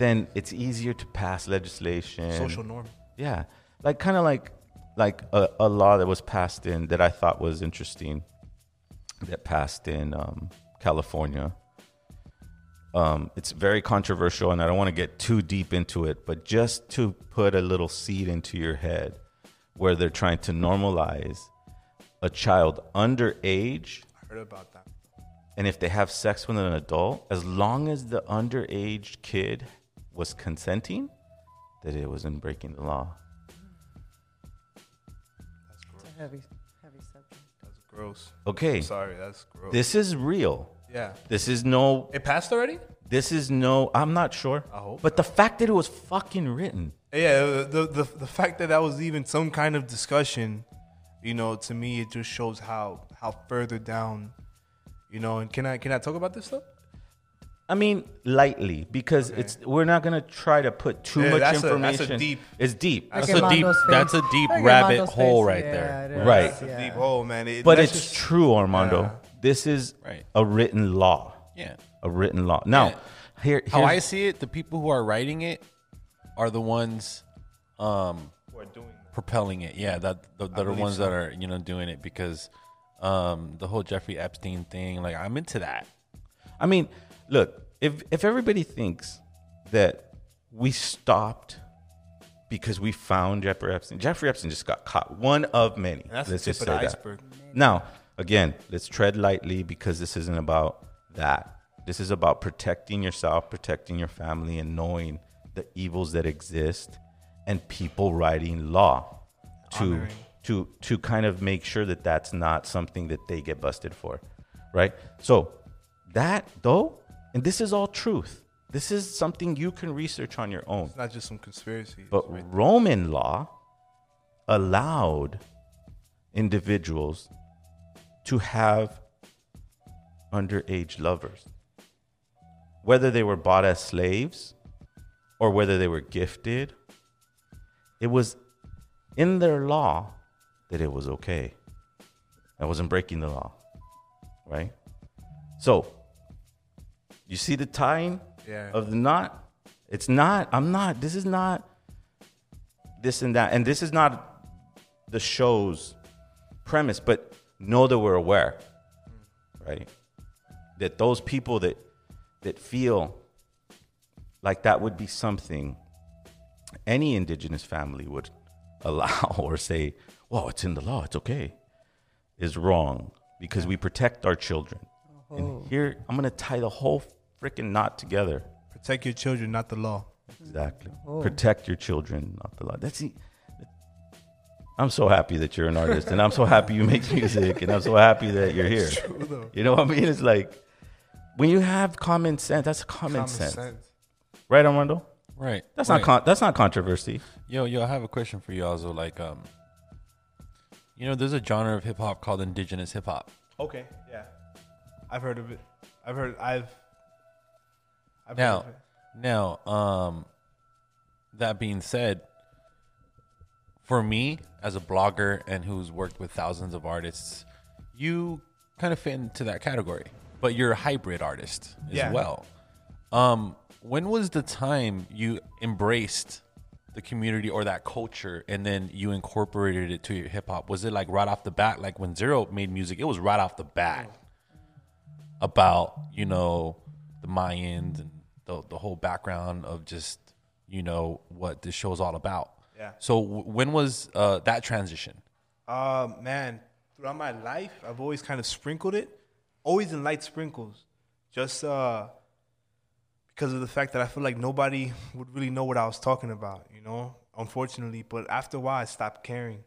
then it's easier to pass legislation. Social norm. Yeah, like kind of like like a, a law that was passed in that I thought was interesting. That passed in um, California. Um, it's very controversial, and I don't want to get too deep into it, but just to put a little seed into your head, where they're trying to normalize a child underage I heard about that. and if they have sex with an adult, as long as the underage kid was consenting, that it wasn't breaking the law. That's gross. It's a heavy, heavy subject. That's gross. Okay. I'm sorry, that's gross. This is real. Yeah. This is no. It passed already? This is no. I'm not sure. I hope. But the fact that it was fucking written. Yeah, the, the the fact that that was even some kind of discussion, you know, to me it just shows how how further down, you know. And can I can I talk about this stuff? I mean, lightly because it's we're not gonna try to put too Yeah, much that's a- that's a information. deep- It's deep. That's a deep. That's a deep rabbit Armando's hole face. right Yeah, there. it is. Right. It's a deep hole, man. It- but it's just- true, Armando. Yeah. This is Right. a written law. Yeah. A written law. Now, Yeah. here, How I see it, the people who are writing it are the ones um, Who are doing propelling it. Yeah, that the, that are believe ones so. that are you know doing it because um, the whole Jeffrey Epstein thing. Like I'm into that. I mean, look, if if everybody thinks that we stopped because we found Jeffrey Epstein, Jeffrey Epstein just got caught. One of many. And that's the Let's tip just of say the that. iceberg. Now, again, let's tread lightly because this isn't about that. This is about protecting yourself, protecting your family, and knowing the evils that exist, and people writing law to Honoring. to to kind of make sure that that's not something that they get busted for, right? So that though, and this is all truth. This is something you can research on your own. It's not just some conspiracy. But Roman law allowed individuals to have underage lovers, whether they were bought as slaves or whether they were gifted. It was in their law that it was okay. I wasn't breaking the law, right? So, you see the tying Yeah. of the knot? It's not, I'm not, this is not this and that. And this is not the show's premise, but know that we're aware, right? That those people that that feel like that would be something any indigenous family would allow or say, well, it's in the law, it's okay, is wrong because we protect our children. Oh. And here, I'm going to tie the whole freaking knot together. Protect your children, not the law. Exactly. Oh. Protect your children, not the law. That's the, I'm so happy that you're an artist, and I'm so happy you make music, and I'm so happy that you're here. It's true, though. You know what I mean? It's like when you have common sense. That's common, Common sense. sense. right, Armando? Right. That's right. not con- that's not controversy. Yo, yo, I have a question for you also. Like, um, you know, there's a genre of hip hop called indigenous hip hop. Okay, yeah. I've heard of it. I've heard. I've. I've Now, now, um, that being said, for me as a blogger and who's worked with thousands of artists, you kind of fit into that category, but you're a hybrid artist as Yeah. well. Um, when was the time you embraced the community or that culture and then you incorporated it to your hip hop? Was it like right off the bat? Like when Zero made music, it was right off the bat about, you know, the Mayans and the, the whole background of just, you know, what this show is all about. Yeah. So w- when was uh, that transition? Uh, man, throughout my life, I've always kind of sprinkled it, always in light sprinkles, just uh, because of the fact that I feel like nobody would really know what I was talking about, you know. Unfortunately, but after a while, I stopped caring.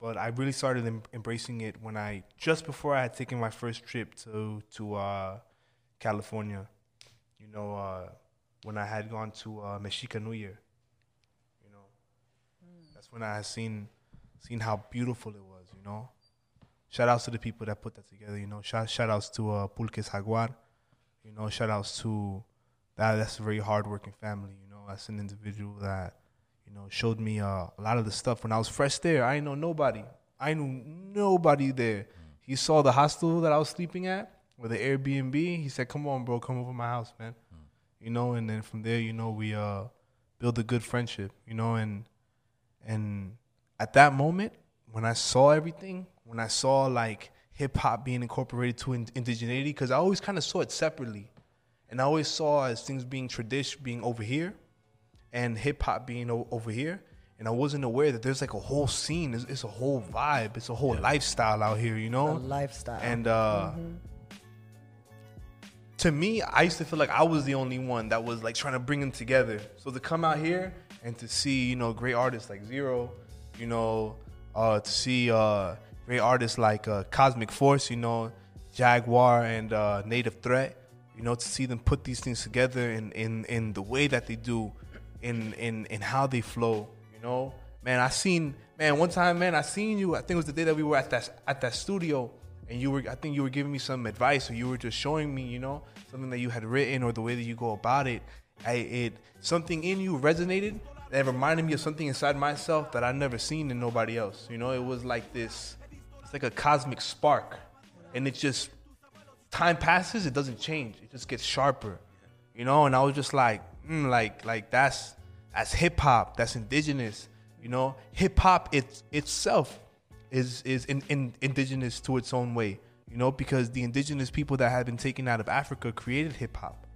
But I really started em- embracing it when I just before I had taken my first trip to to uh, California. You know, uh, when I had gone to uh, Mexica New Year. You know, that's when I had seen seen how beautiful it was. You know, shout outs to the people that put that together. You know, shout shout outs to uh, Pulques Jaguar. You know, shout outs to that. That's a very hardworking family. You know, that's an individual that you know showed me uh, a lot of the stuff when I was fresh there. I didn't know nobody. I knew nobody there. He saw the hostel that I was sleeping at or the Airbnb. He said, "Come on, bro, come over my house, man." You know, and then from there, you know, we uh build a good friendship. You know, and and at that moment when I saw everything, when I saw like hip hop being incorporated to in- indigeneity, because I always kind of saw it separately, and I always saw as things being tradition being over here, and hip hop being o- over here, and I wasn't aware that there's like a whole scene, it's, it's a whole vibe, it's a whole lifestyle out here, you know, A lifestyle. and uh, to me, I used to feel like I was the only one that was like trying to bring them together. So to come out here and to see, you know, great artists like Zero, you know, uh, to see uh, great artists like uh, Cosmic Force, you know, Jaguar and uh, Native Threat, you know, to see them put these things together in, in, in the way that they do, in, in, in how they flow, you know. Man, I seen, man, one time, man, I seen you, I think it was the day that we were at that, at that studio and you were I think you were giving me some advice or you were just showing me, you know, something that you had written or the way that you go about it. I it something in you resonated that reminded me of something inside myself that I never seen in nobody else. You know, it was like this it's like a cosmic spark. And it just time passes, it doesn't change. It just gets sharper. You know, and I was just like, mm, like like that's that's hip hop, that's indigenous. You know, hip hop it, itself is is in, in, indigenous to its own way. You know, because the indigenous people that had been taken out of Africa created hip hop.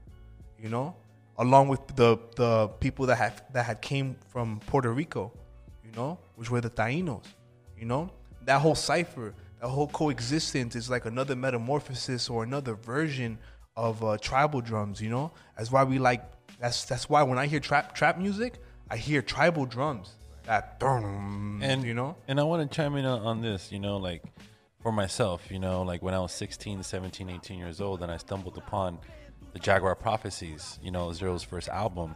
You know, along with the the people that had that had came from Puerto Rico. You know, which were the Tainos. You know, that whole cipher that whole coexistence is like another metamorphosis or another version of uh, tribal drums. You know, that's why we like. That's that's why when I hear trap trap music, I hear tribal drums. That and you know, and I want to chime in on, on this. You know, like for myself, you know, like when I was 16, 17, 18 years old, and I stumbled upon the Jaguar Prophecies. You know, Zero's first album.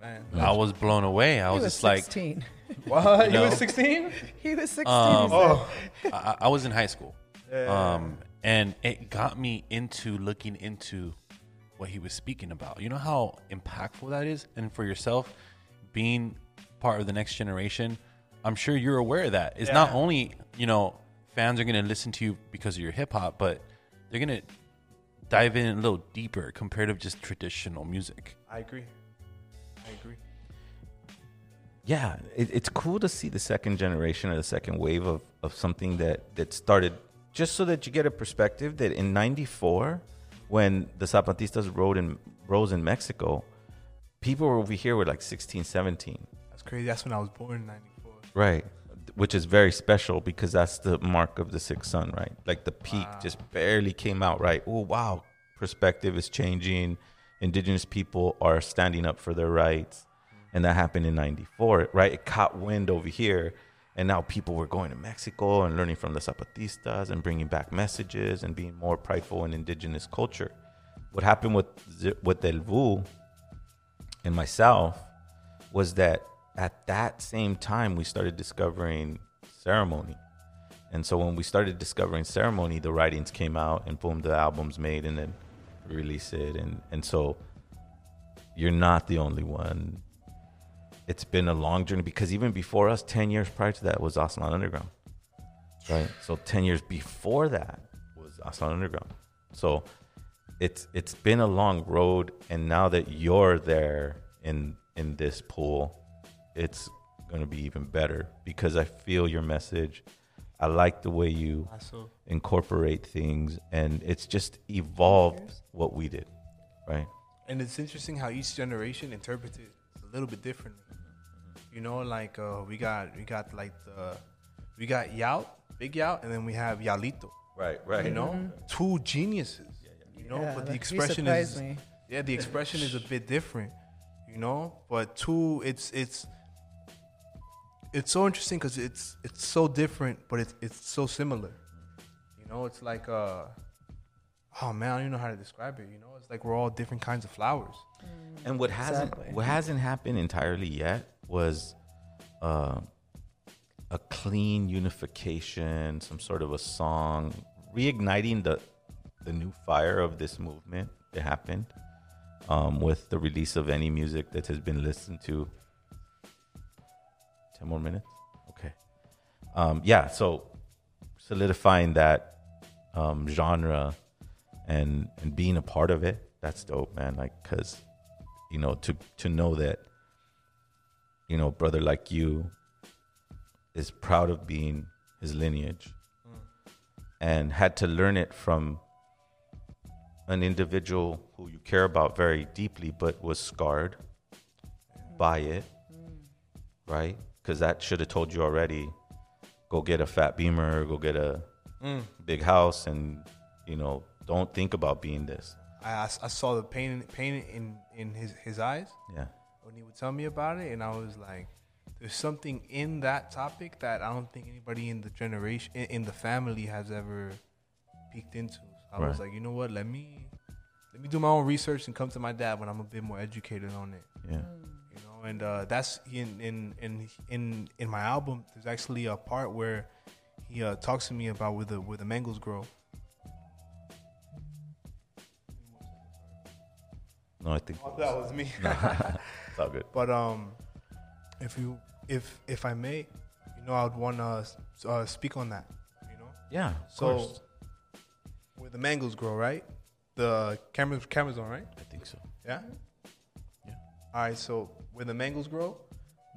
man. I was blown away. I He was, was just like, 16. What? You know, was 16? He was 16. Um, Oh. I, I was in high school, Yeah. um, and it got me into looking into what he was speaking about. You know how impactful that is, and for yourself, being part of the next generation, I'm sure you're aware of that. It's not only you know fans are going to listen to you because of your hip hop, but they're going to dive in a little deeper compared to just traditional music. I agree. I agree. yeah, it, it's cool to see the second generation or the second wave of, of something that, that started just so that you get a perspective that in 94, when the Zapatistas rode in, rose in Mexico, people were over here were like 16, 17. That's crazy. That's when I was born in '94. Right. Which is very special because that's the mark of the sixth sun, right? Like the peak just barely came out, right? Oh, wow. Perspective is changing. Indigenous people are standing up for their rights. Mm-hmm. And that happened in 94, right? It caught wind over here. And now people were going to Mexico and learning from the Zapatistas and bringing back messages and being more prideful in indigenous culture. What happened with, with El Vuh and myself was that at that same time we started discovering ceremony. And so when we started discovering ceremony the writings came out and boom the album's made and then release it. And and so you're not the only one. It's been a long journey because even before us 10 years prior to that was Aztlan Underground right? So 10 years before that was Aztlan Underground. So it's it's been a long road. And now that you're there in in this pool it's going to be even better because i feel your message i like the way you incorporate things and it's just evolved what we did right And it's interesting how each generation interprets it a little bit differently. You know, like uh, we got we got like the we got Yout, Big Yout, and then we have Yalito. Right, right. You know, Mhm. two geniuses. You know, Yeah, but the expression surprised is me. yeah, the expression is a bit different. You know, but two, it's it's it's so interesting because it's it's so different, but it's it's so similar. You know, it's like uh, oh man, I don't even know how to describe it. You know, it's like we're all different kinds of flowers. And what hasn't Exactly. what hasn't happened entirely yet was uh, a clean unification, some sort of a song, reigniting the the new fire of this movement. It happened um, with the release of any music that has been listened to. Ten more minutes, okay. Um, yeah, so solidifying that um, genre and and being a part of it, that's dope, man. Like, cause you know, to to know that you know, brother like you is proud of being his lineage and had to learn it from an individual who you care about very deeply but was scarred by it right because that should have told you already go get a fat beamer go get a Mm. big house and you know don't think about being this I, I, I saw the pain pain in in his his eyes. Yeah. When he would tell me about it, and I was like, "There's something in that topic that I don't think anybody in the generation in, in the family has ever peeked into." So I was like, "You know what? Let me let me do my own research and come to my dad when I'm a bit more educated on it." Yeah. Know, and uh, that's in in in in in my album. There's actually a part where he uh, talks to me about where the where the mangoes grow. no i think Oh, that was me. it's all good But um, if you if if I may, you know, I'd want to uh, speak on that. You know. Yeah, So course. where the mangoes grow, right? The cameras cameras on, right? I think so. Yeah. Yeah. All right. So where the mangoes grow,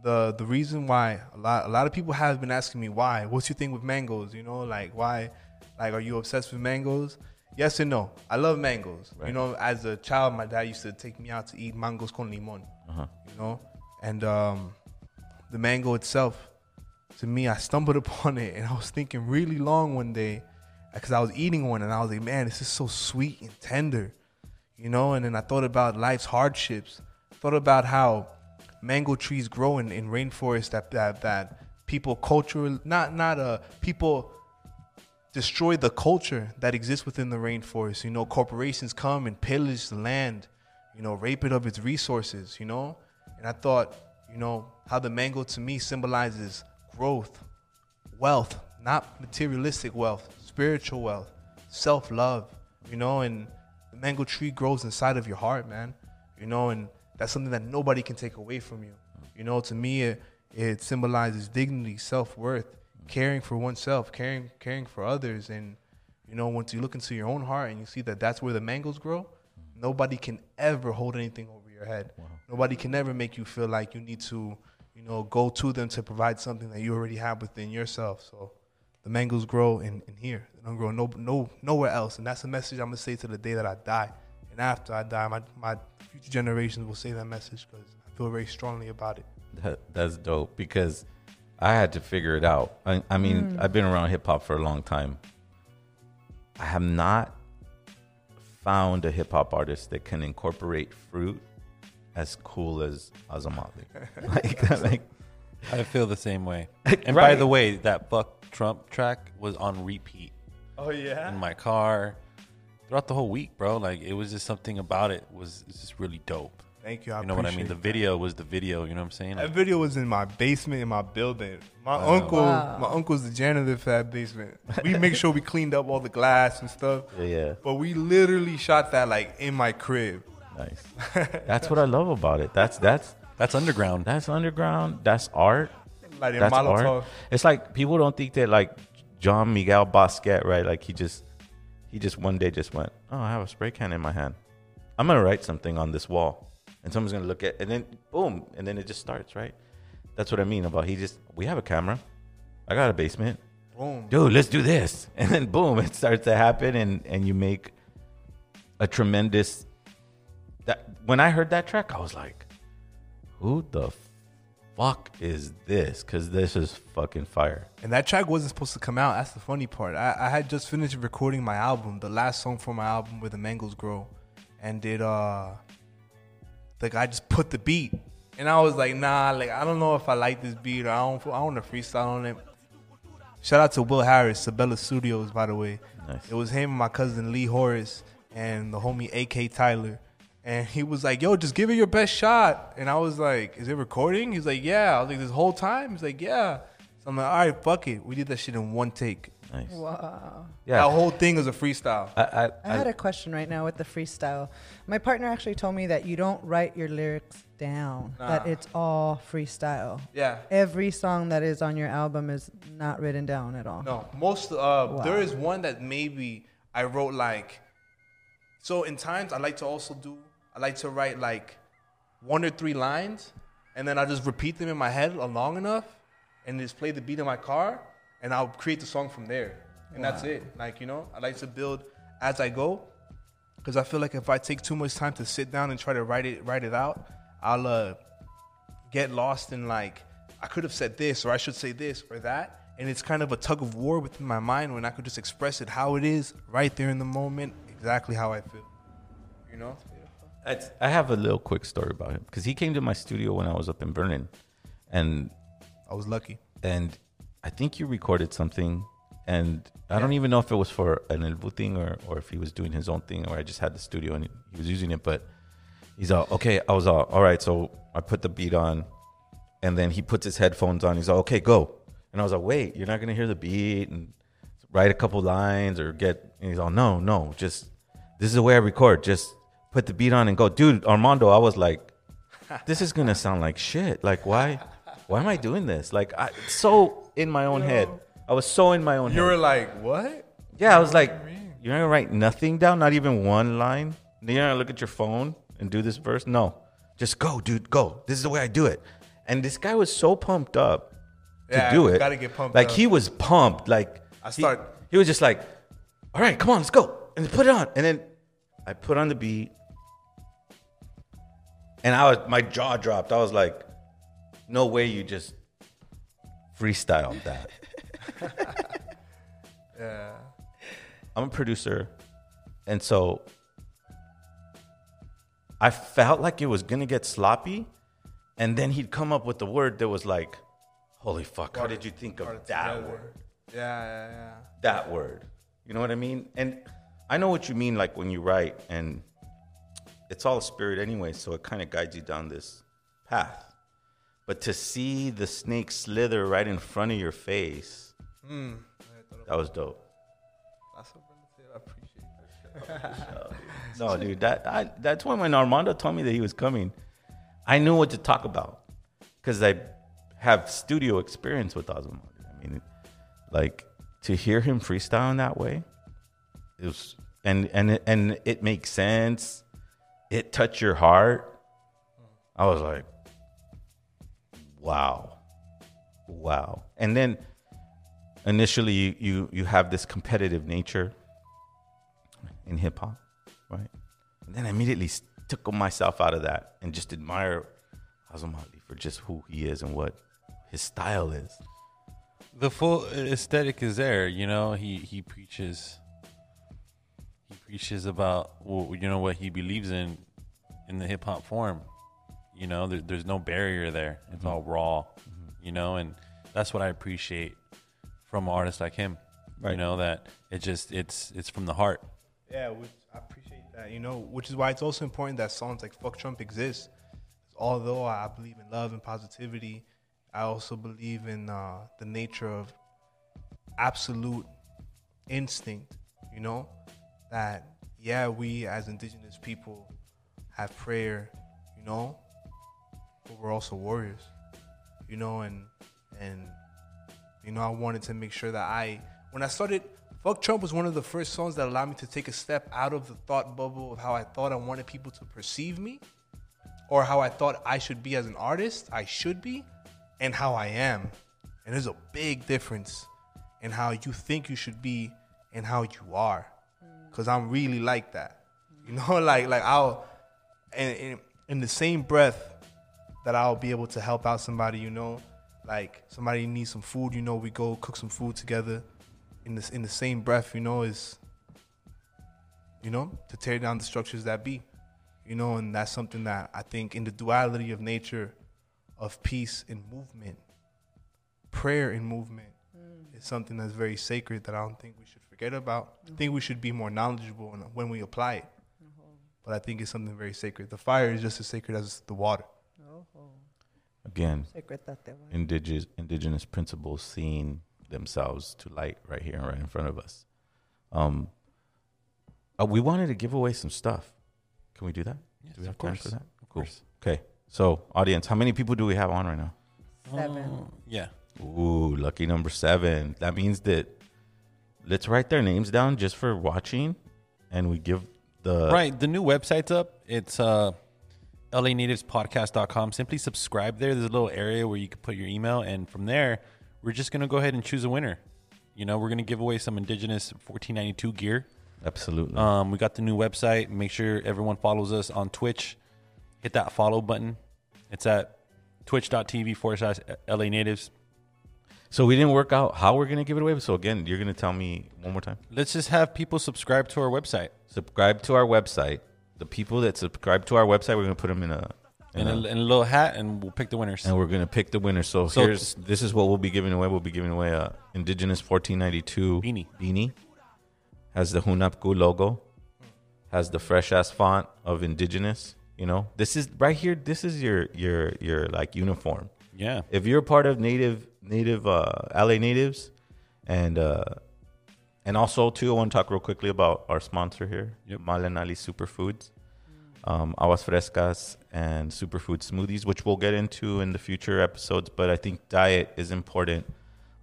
the the reason why a lot a lot of people have been asking me why. What's your thing with mangoes? You know, like why? Like, are you obsessed with mangoes? Yes and no. I love mangoes. You know, as a child, my dad used to take me out to eat mangoes con limon. Uh-huh. You know, and um, the mango itself, to me, I stumbled upon it and I was thinking really long one day because I was eating one and I was like, man, this is so sweet and tender, you know. And then I thought about life's hardships. thought about how mango trees grow in, in rainforests that that that people culture not not uh people destroy the culture that exists within the rainforest. You know, corporations come and pillage the land, you know, rape it of its resources, you know? And I thought, you know, how the mango to me symbolizes growth, wealth, not materialistic wealth, spiritual wealth, self love, you know, and the mango tree grows inside of your heart, man, you know, and that's something that nobody can take away from you. You know, to me, it, it symbolizes dignity, self worth, caring for oneself, caring caring for others, and you know, once you look into your own heart and you see that that's where the mangoes grow, nobody can ever hold anything over your head. Nobody can ever make you feel like you need to, you know, go to them to provide something that you already have within yourself. So the mangoes grow in, in here. They don't grow no, no nowhere else. And that's a message I'm gonna say to the day that I die. And after I die, my, my future generations will say that message because I feel very strongly about it. That, that's dope because I had to figure it out. I, I mean, Mm. I've been around hip hop for a long time. I have not found a hip hop artist that can incorporate fruit as cool as Azomali. like, like, I feel the same way. And by the way, that fuck Trump track was on repeat. Oh, yeah? In my car throughout the whole week, bro. Like it was just something about it was it's just really dope. Thank you. I you know what I mean? The that. video was the video. You know what I'm saying? That video was in my basement in my building. My Wow. uncle, Wow. my uncle's the janitor for that basement. We make sure we cleaned up all the glass and stuff. Yeah, yeah. But we literally shot that like in my crib. Nice. That's what I love about it. That's that's that's underground. That's underground. That's art. Like in that's Molotov. art. It's like people don't think that like Jean-Michel Basquiat, right? Like he just he just one day just went, oh, I have a spray can in my hand. I'm gonna write something on this wall, and someone's gonna look at, and then boom, and then it just starts, right? That's what I mean about he just. We have a camera. I got a basement. Boom. Dude, let's do this, and then boom, it starts to happen, and and you make a tremendous. That when I heard that track, I was like, who the fuck is this? Because this is fucking fire. And that track wasn't supposed to come out. That's the funny part. I, I had just finished recording my album, the last song for my album, where the mangoes grow, and did uh, the guy just put the beat, and I was like, nah, like I don't know if I like this beat or I don't, I want to freestyle on it. Shout out to Will Harris, Sabella Studios, by the way. Nice. It was him and my cousin Lee Horace and the homie AK Tyler. And he was like, yo, just give it your best shot. And I was like, is it recording? He's like, yeah. I was like, this whole time? He's like, yeah. So I'm like, all right, fuck it. We did that shit in one take. Nice. Wow. Yeah. That whole thing was a freestyle. I, I had a question right now with the freestyle. My partner actually told me that you don't write your lyrics down, that it's all freestyle. Yeah. Every song that is on your album is not written down at all. No, most uh, there is one that maybe I wrote like. So in times I like to also do. I like to write like one or three lines, and then I just repeat them in my head long enough, and just play the beat in my car, and I'll create the song from there, and that's it. Like you know, I like to build as I go, because I feel like if I take too much time to sit down and try to write it write it out, I'll uh, get lost in like I could have said this or I should say this or that. And it's kind of a tug of war within my mind when I could just express it how it is right there in the moment, exactly how I feel. You know? I have a little quick story about him because he came to my studio when I was up in Vernon, and I was lucky. And I think you recorded something, and I don't even know if it was for an El Vuh thing or or if he was doing his own thing or I just had the studio and he was using it. But he's all okay. I was all all right. So I put the beat on, and then he puts his headphones on. He's all okay, go. And I was like, wait, you're not gonna hear the beat and write a couple lines or get. And he's all no, no, just this is the way I record. Just put the beat on and go, dude. Armando, I was like, this is gonna sound like shit. Like why, why am I doing this? Like I so in my own head. I was so in my own You head. were like, what? Yeah, I was like, you're not gonna write nothing down, not even one line. You're not gonna look at your phone and do this verse. No, just go, dude, go. This is the way I do it. And this guy was so pumped up to Yeah, do you it. gotta get pumped Like up. he was pumped. Like I he- start- He, was just like, all right, come on, let's go, and put it on. And then I put on the beat, and I was my jaw dropped. I was like, no way, you just freestyled that. Yeah. I'm a producer, and so I felt like it was gonna get sloppy, and then he'd come up with the word that was like, "Holy fuck! How did you think of that together. word? Yeah, yeah, yeah. That word? You know what I mean?" And I know what you mean, like when you write, and it's all spirit anyway, so it kind of guides you down this path. But to see the snake slither right in front of your face, Mm. that was dope. That's what I appreciate that. No, dude, that I, that's when when Armando told me that he was coming, I knew what to talk about because I have studio experience with Osmo. I mean, like to hear him freestyle in that way, it was and and and it makes sense. It touched your heart. I was like, wow, wow. And then initially, you you, you have this competitive nature in hip hop, right? And then I immediately took myself out of that and just admire Azomali for just who he is and what his style is. The full aesthetic is there. You know, he he preaches. He preaches about well, you know what he believes in, in the hip hop form. You know, there, there's no barrier there. It's all raw. You know, and that's what I appreciate from an artist like him. You know that it just it's it's from the heart. Yeah, which I appreciate that. You know, which is why it's also important that songs like "Fuck Trump" exist. Although I believe in love and positivity, I also believe in uh, the nature of absolute instinct. You know, that yeah, we as indigenous people have prayer. You know, but we're also warriors. You know, and and you know, I wanted to make sure that I, when I started, Fuck Trump was one of the first songs that allowed me to take a step out of the thought bubble of how I thought I wanted people to perceive me or how I thought I should be as an artist, I should be, and how I am. And there's a big difference in how you think you should be and how you are. Cause I'm really like that. You know, like like I'll and in, in the same breath that I'll be able to help out somebody, you know, like somebody needs some food, you know, we go cook some food together. In this in the same breath, you know, is you know, to tear down the structures that be. You know, and that's something that I think in the duality of nature of peace and movement, prayer and movement mm. is something that's very sacred that I don't think we should forget about. I think we should be more knowledgeable when we apply it. But I think it's something very sacred. The fire is just as sacred as the water. Again, Secretate, wow. indigenous indigenous principles seeing themselves to light right here and right in front of us. Um, uh, we wanted to give away some stuff. Can we do that? Yes, do we have of time course. for that? Of cool. course. Okay. So, audience, how many people do we have on right now? Seven. Oh, yeah. Ooh, lucky number seven. That means that let's write their names down just for watching, and we give the right. The new website's up. It's uh, LANativespodcast.com. Simply subscribe there. There's a little area where you can put your email, and from there, we're just gonna go ahead and choose a winner. You know, we're gonna give away some indigenous 1492 gear. Absolutely. Um, we got the new website. Make sure everyone follows us on Twitch. Hit that follow button. It's at twitch.tv forward slash LA Natives. So we didn't work out how we're gonna give it away. So again, you're gonna tell me one more time. Let's just have people subscribe to our website. Subscribe to our website. The people that subscribe to our website, we're gonna put them in a In a, in a little hat, and we'll pick the winners. and we're gonna pick the winners. So, So- here's this is what we'll be giving away. We'll be giving away a indigenous 1492 Beanie. Beanie has the Hunahpu logo, has the fresh ass font of indigenous. You know, this is right here. This is your your your like uniform. Yeah. If you're part of native native uh, LA natives, and uh, and also too, I want to talk real quickly about our sponsor here, Yep. Malinali Superfoods, um, aguas frescas and superfood smoothies, which we'll get into in the future episodes. But I think diet is important.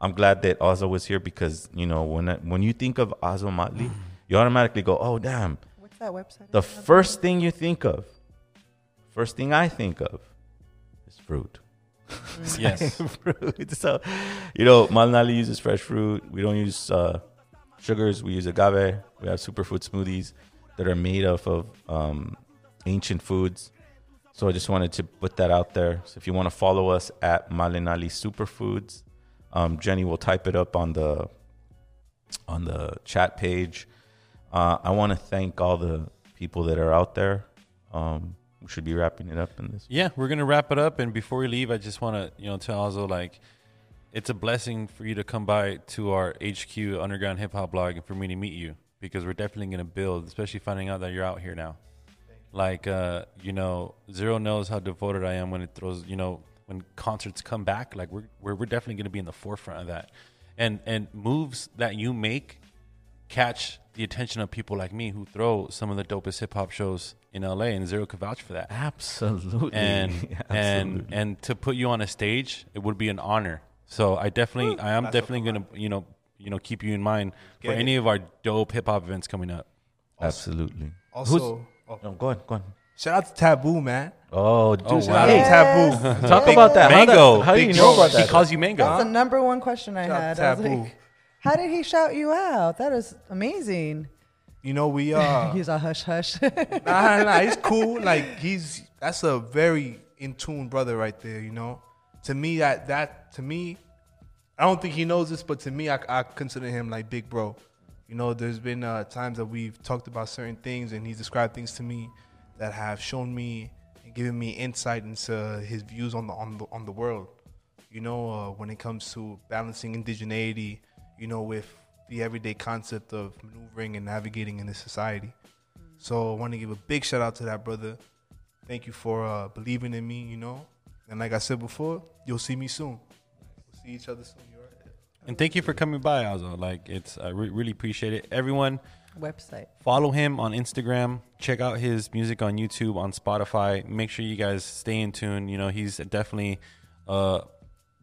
I'm glad that Ozo was here because you know when I, when you think of Ozo Matli, you automatically go, oh damn. What's that website? The first thing you think of, first thing I think of, is fruit. Yes. fruit. So, you know, Malinali uses fresh fruit. We don't use uh, sugars. We use agave. We have superfood smoothies that are made off of um, ancient foods. So I just wanted to put that out there. So if you want to follow us at Malinali Superfoods Um, Jenny will type it up on the on the chat page. Uh, I want to thank all the people that are out there. Um, we should be wrapping it up in this. Yeah, we're gonna wrap it up, and before we leave, I just want to you know tell also like it's a blessing for you to come by to our HQ Underground Hip Hop blog and for me to meet you because we're definitely gonna build, especially finding out that you're out here now. Like uh, you know, Zero knows how devoted I am when it throws you know when concerts come back. Like we're we're, we're definitely gonna be in the forefront of that, and and moves that you make catch the attention of people like me who throw some of the dopest hip hop shows in LA, and Zero could vouch for that. Absolutely, And and Absolutely. and to put you on a stage, it would be an honor. So I definitely, I am That's definitely gonna, you know, you know, keep you in mind for it. any of our dope hip hop events coming up. Absolutely. Also, Who's, oh. no, go on, go on. shout out to Taboo, man. Oh, dude, Oh, wow. out to Taboo. Talk about that. How Mango. that- How, do you know about that? He calls you Mango. That's the number one question I Shout had. to I was Taboo. like, how did he shout you out? That is amazing. You know, we uh He's a hush hush. nah, nah, nah, he's cool. Like he's that's a very in tune brother right there. You know, to me that that to me, I don't think he knows this, but to me, I, I consider him like big bro. You know, there's been uh, times that we've talked about certain things, and he's described things to me that have shown me and given me insight into his views on the on the on the world. You know, uh, when it comes to balancing indigeneity, you know, with the everyday concept of maneuvering and navigating in this society. So I want to give a big shout out to that brother. Thank you for uh, believing in me, you know. And like I said before, you'll see me soon. We'll see each other soon. You alright? And thank you for coming by, Ozzo. Like it's, I re- really appreciate it. Everyone, Website. follow him on Instagram. Check out his music on YouTube, on Spotify. Make sure you guys stay in tune. You know, he's definitely, uh,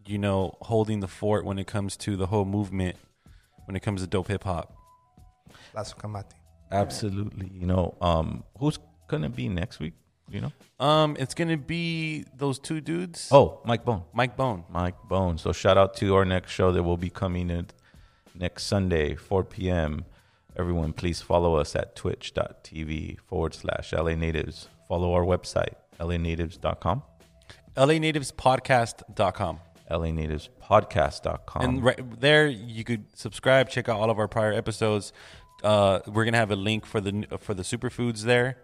you know, holding the fort when it comes to the whole movement, when it comes to dope hip hop. Tlazocamatli. Absolutely. You know, um, who's gonna be next week? You know? Um, it's gonna be those two dudes. Oh, Mike Bone. Mike Bone. Mike Bone. So shout out to our next show that will be coming in next Sunday, 4 p.m. Everyone, please follow us at twitch.tv forward slash LA Natives. Follow our website, lanatives.com, LANativesPodcast.com. lanativespodcast.com. And right there, you could subscribe, check out all of our prior episodes. Uh, we're gonna have a link for the for the superfoods there.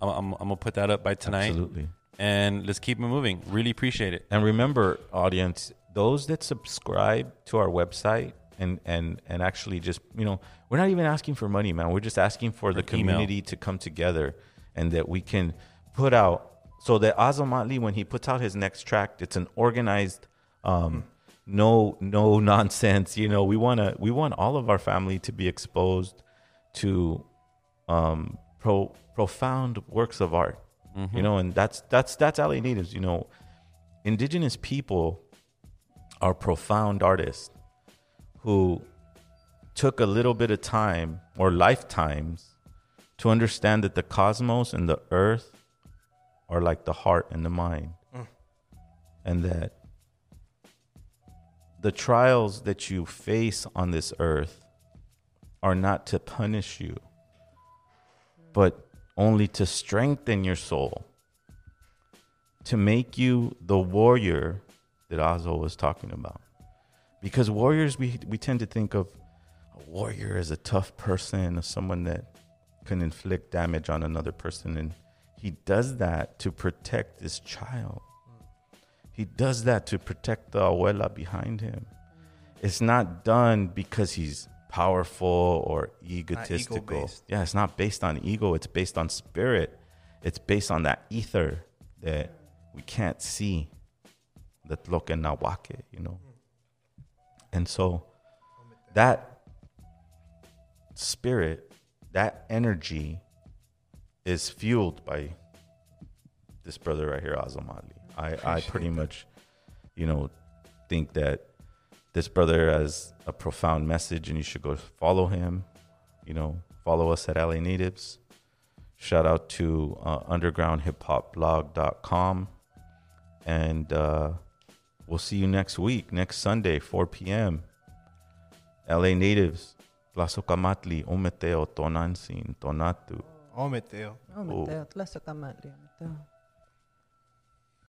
I'm, I'm, I'm gonna put that up by tonight. Absolutely. And let's keep it moving. Really appreciate it. And remember, audience, those that subscribe to our website and and and actually just you know, we're not even asking for money, man. We're just asking for, the email. community to come together and that we can put out so that Azamatli, when he puts out his next track, it's an organized, um, no no nonsense. You know, we wanna we want all of our family to be exposed to um, pro, profound works of art. You know, and that's that's that's LA natives. You know, indigenous people are profound artists who took a little bit of time or lifetimes to understand that the cosmos and the earth are like the heart and the mind, Mm. and that the trials that you face on this earth are not to punish you, but only to strengthen your soul, to make you the warrior that Azo was talking about. Because warriors, we, we tend to think of a warrior as a tough person, as someone that can inflict damage on another person. And he does that to protect this child. He does that to protect the abuela behind him. It's not done because he's powerful or egotistical. Yeah, it's not based on ego. It's based on spirit. It's based on that ether that we can't see. That look and nawake, you know. And so that spirit, that energy is fueled by this brother right here, Azomali. I, I pretty that. much, you know, think that this brother has a profound message and you should go follow him. You know, follow us at LA Natives. Shout out to uh, undergroundhiphopblog.com. And uh, we'll see you next week, next Sunday, 4 p.m. LA Natives, Tlazocamatli, Ometeotl, Tonantzin, Tonatiuh. Ometeotl. Mateo. Tlazocamatli, Mateo.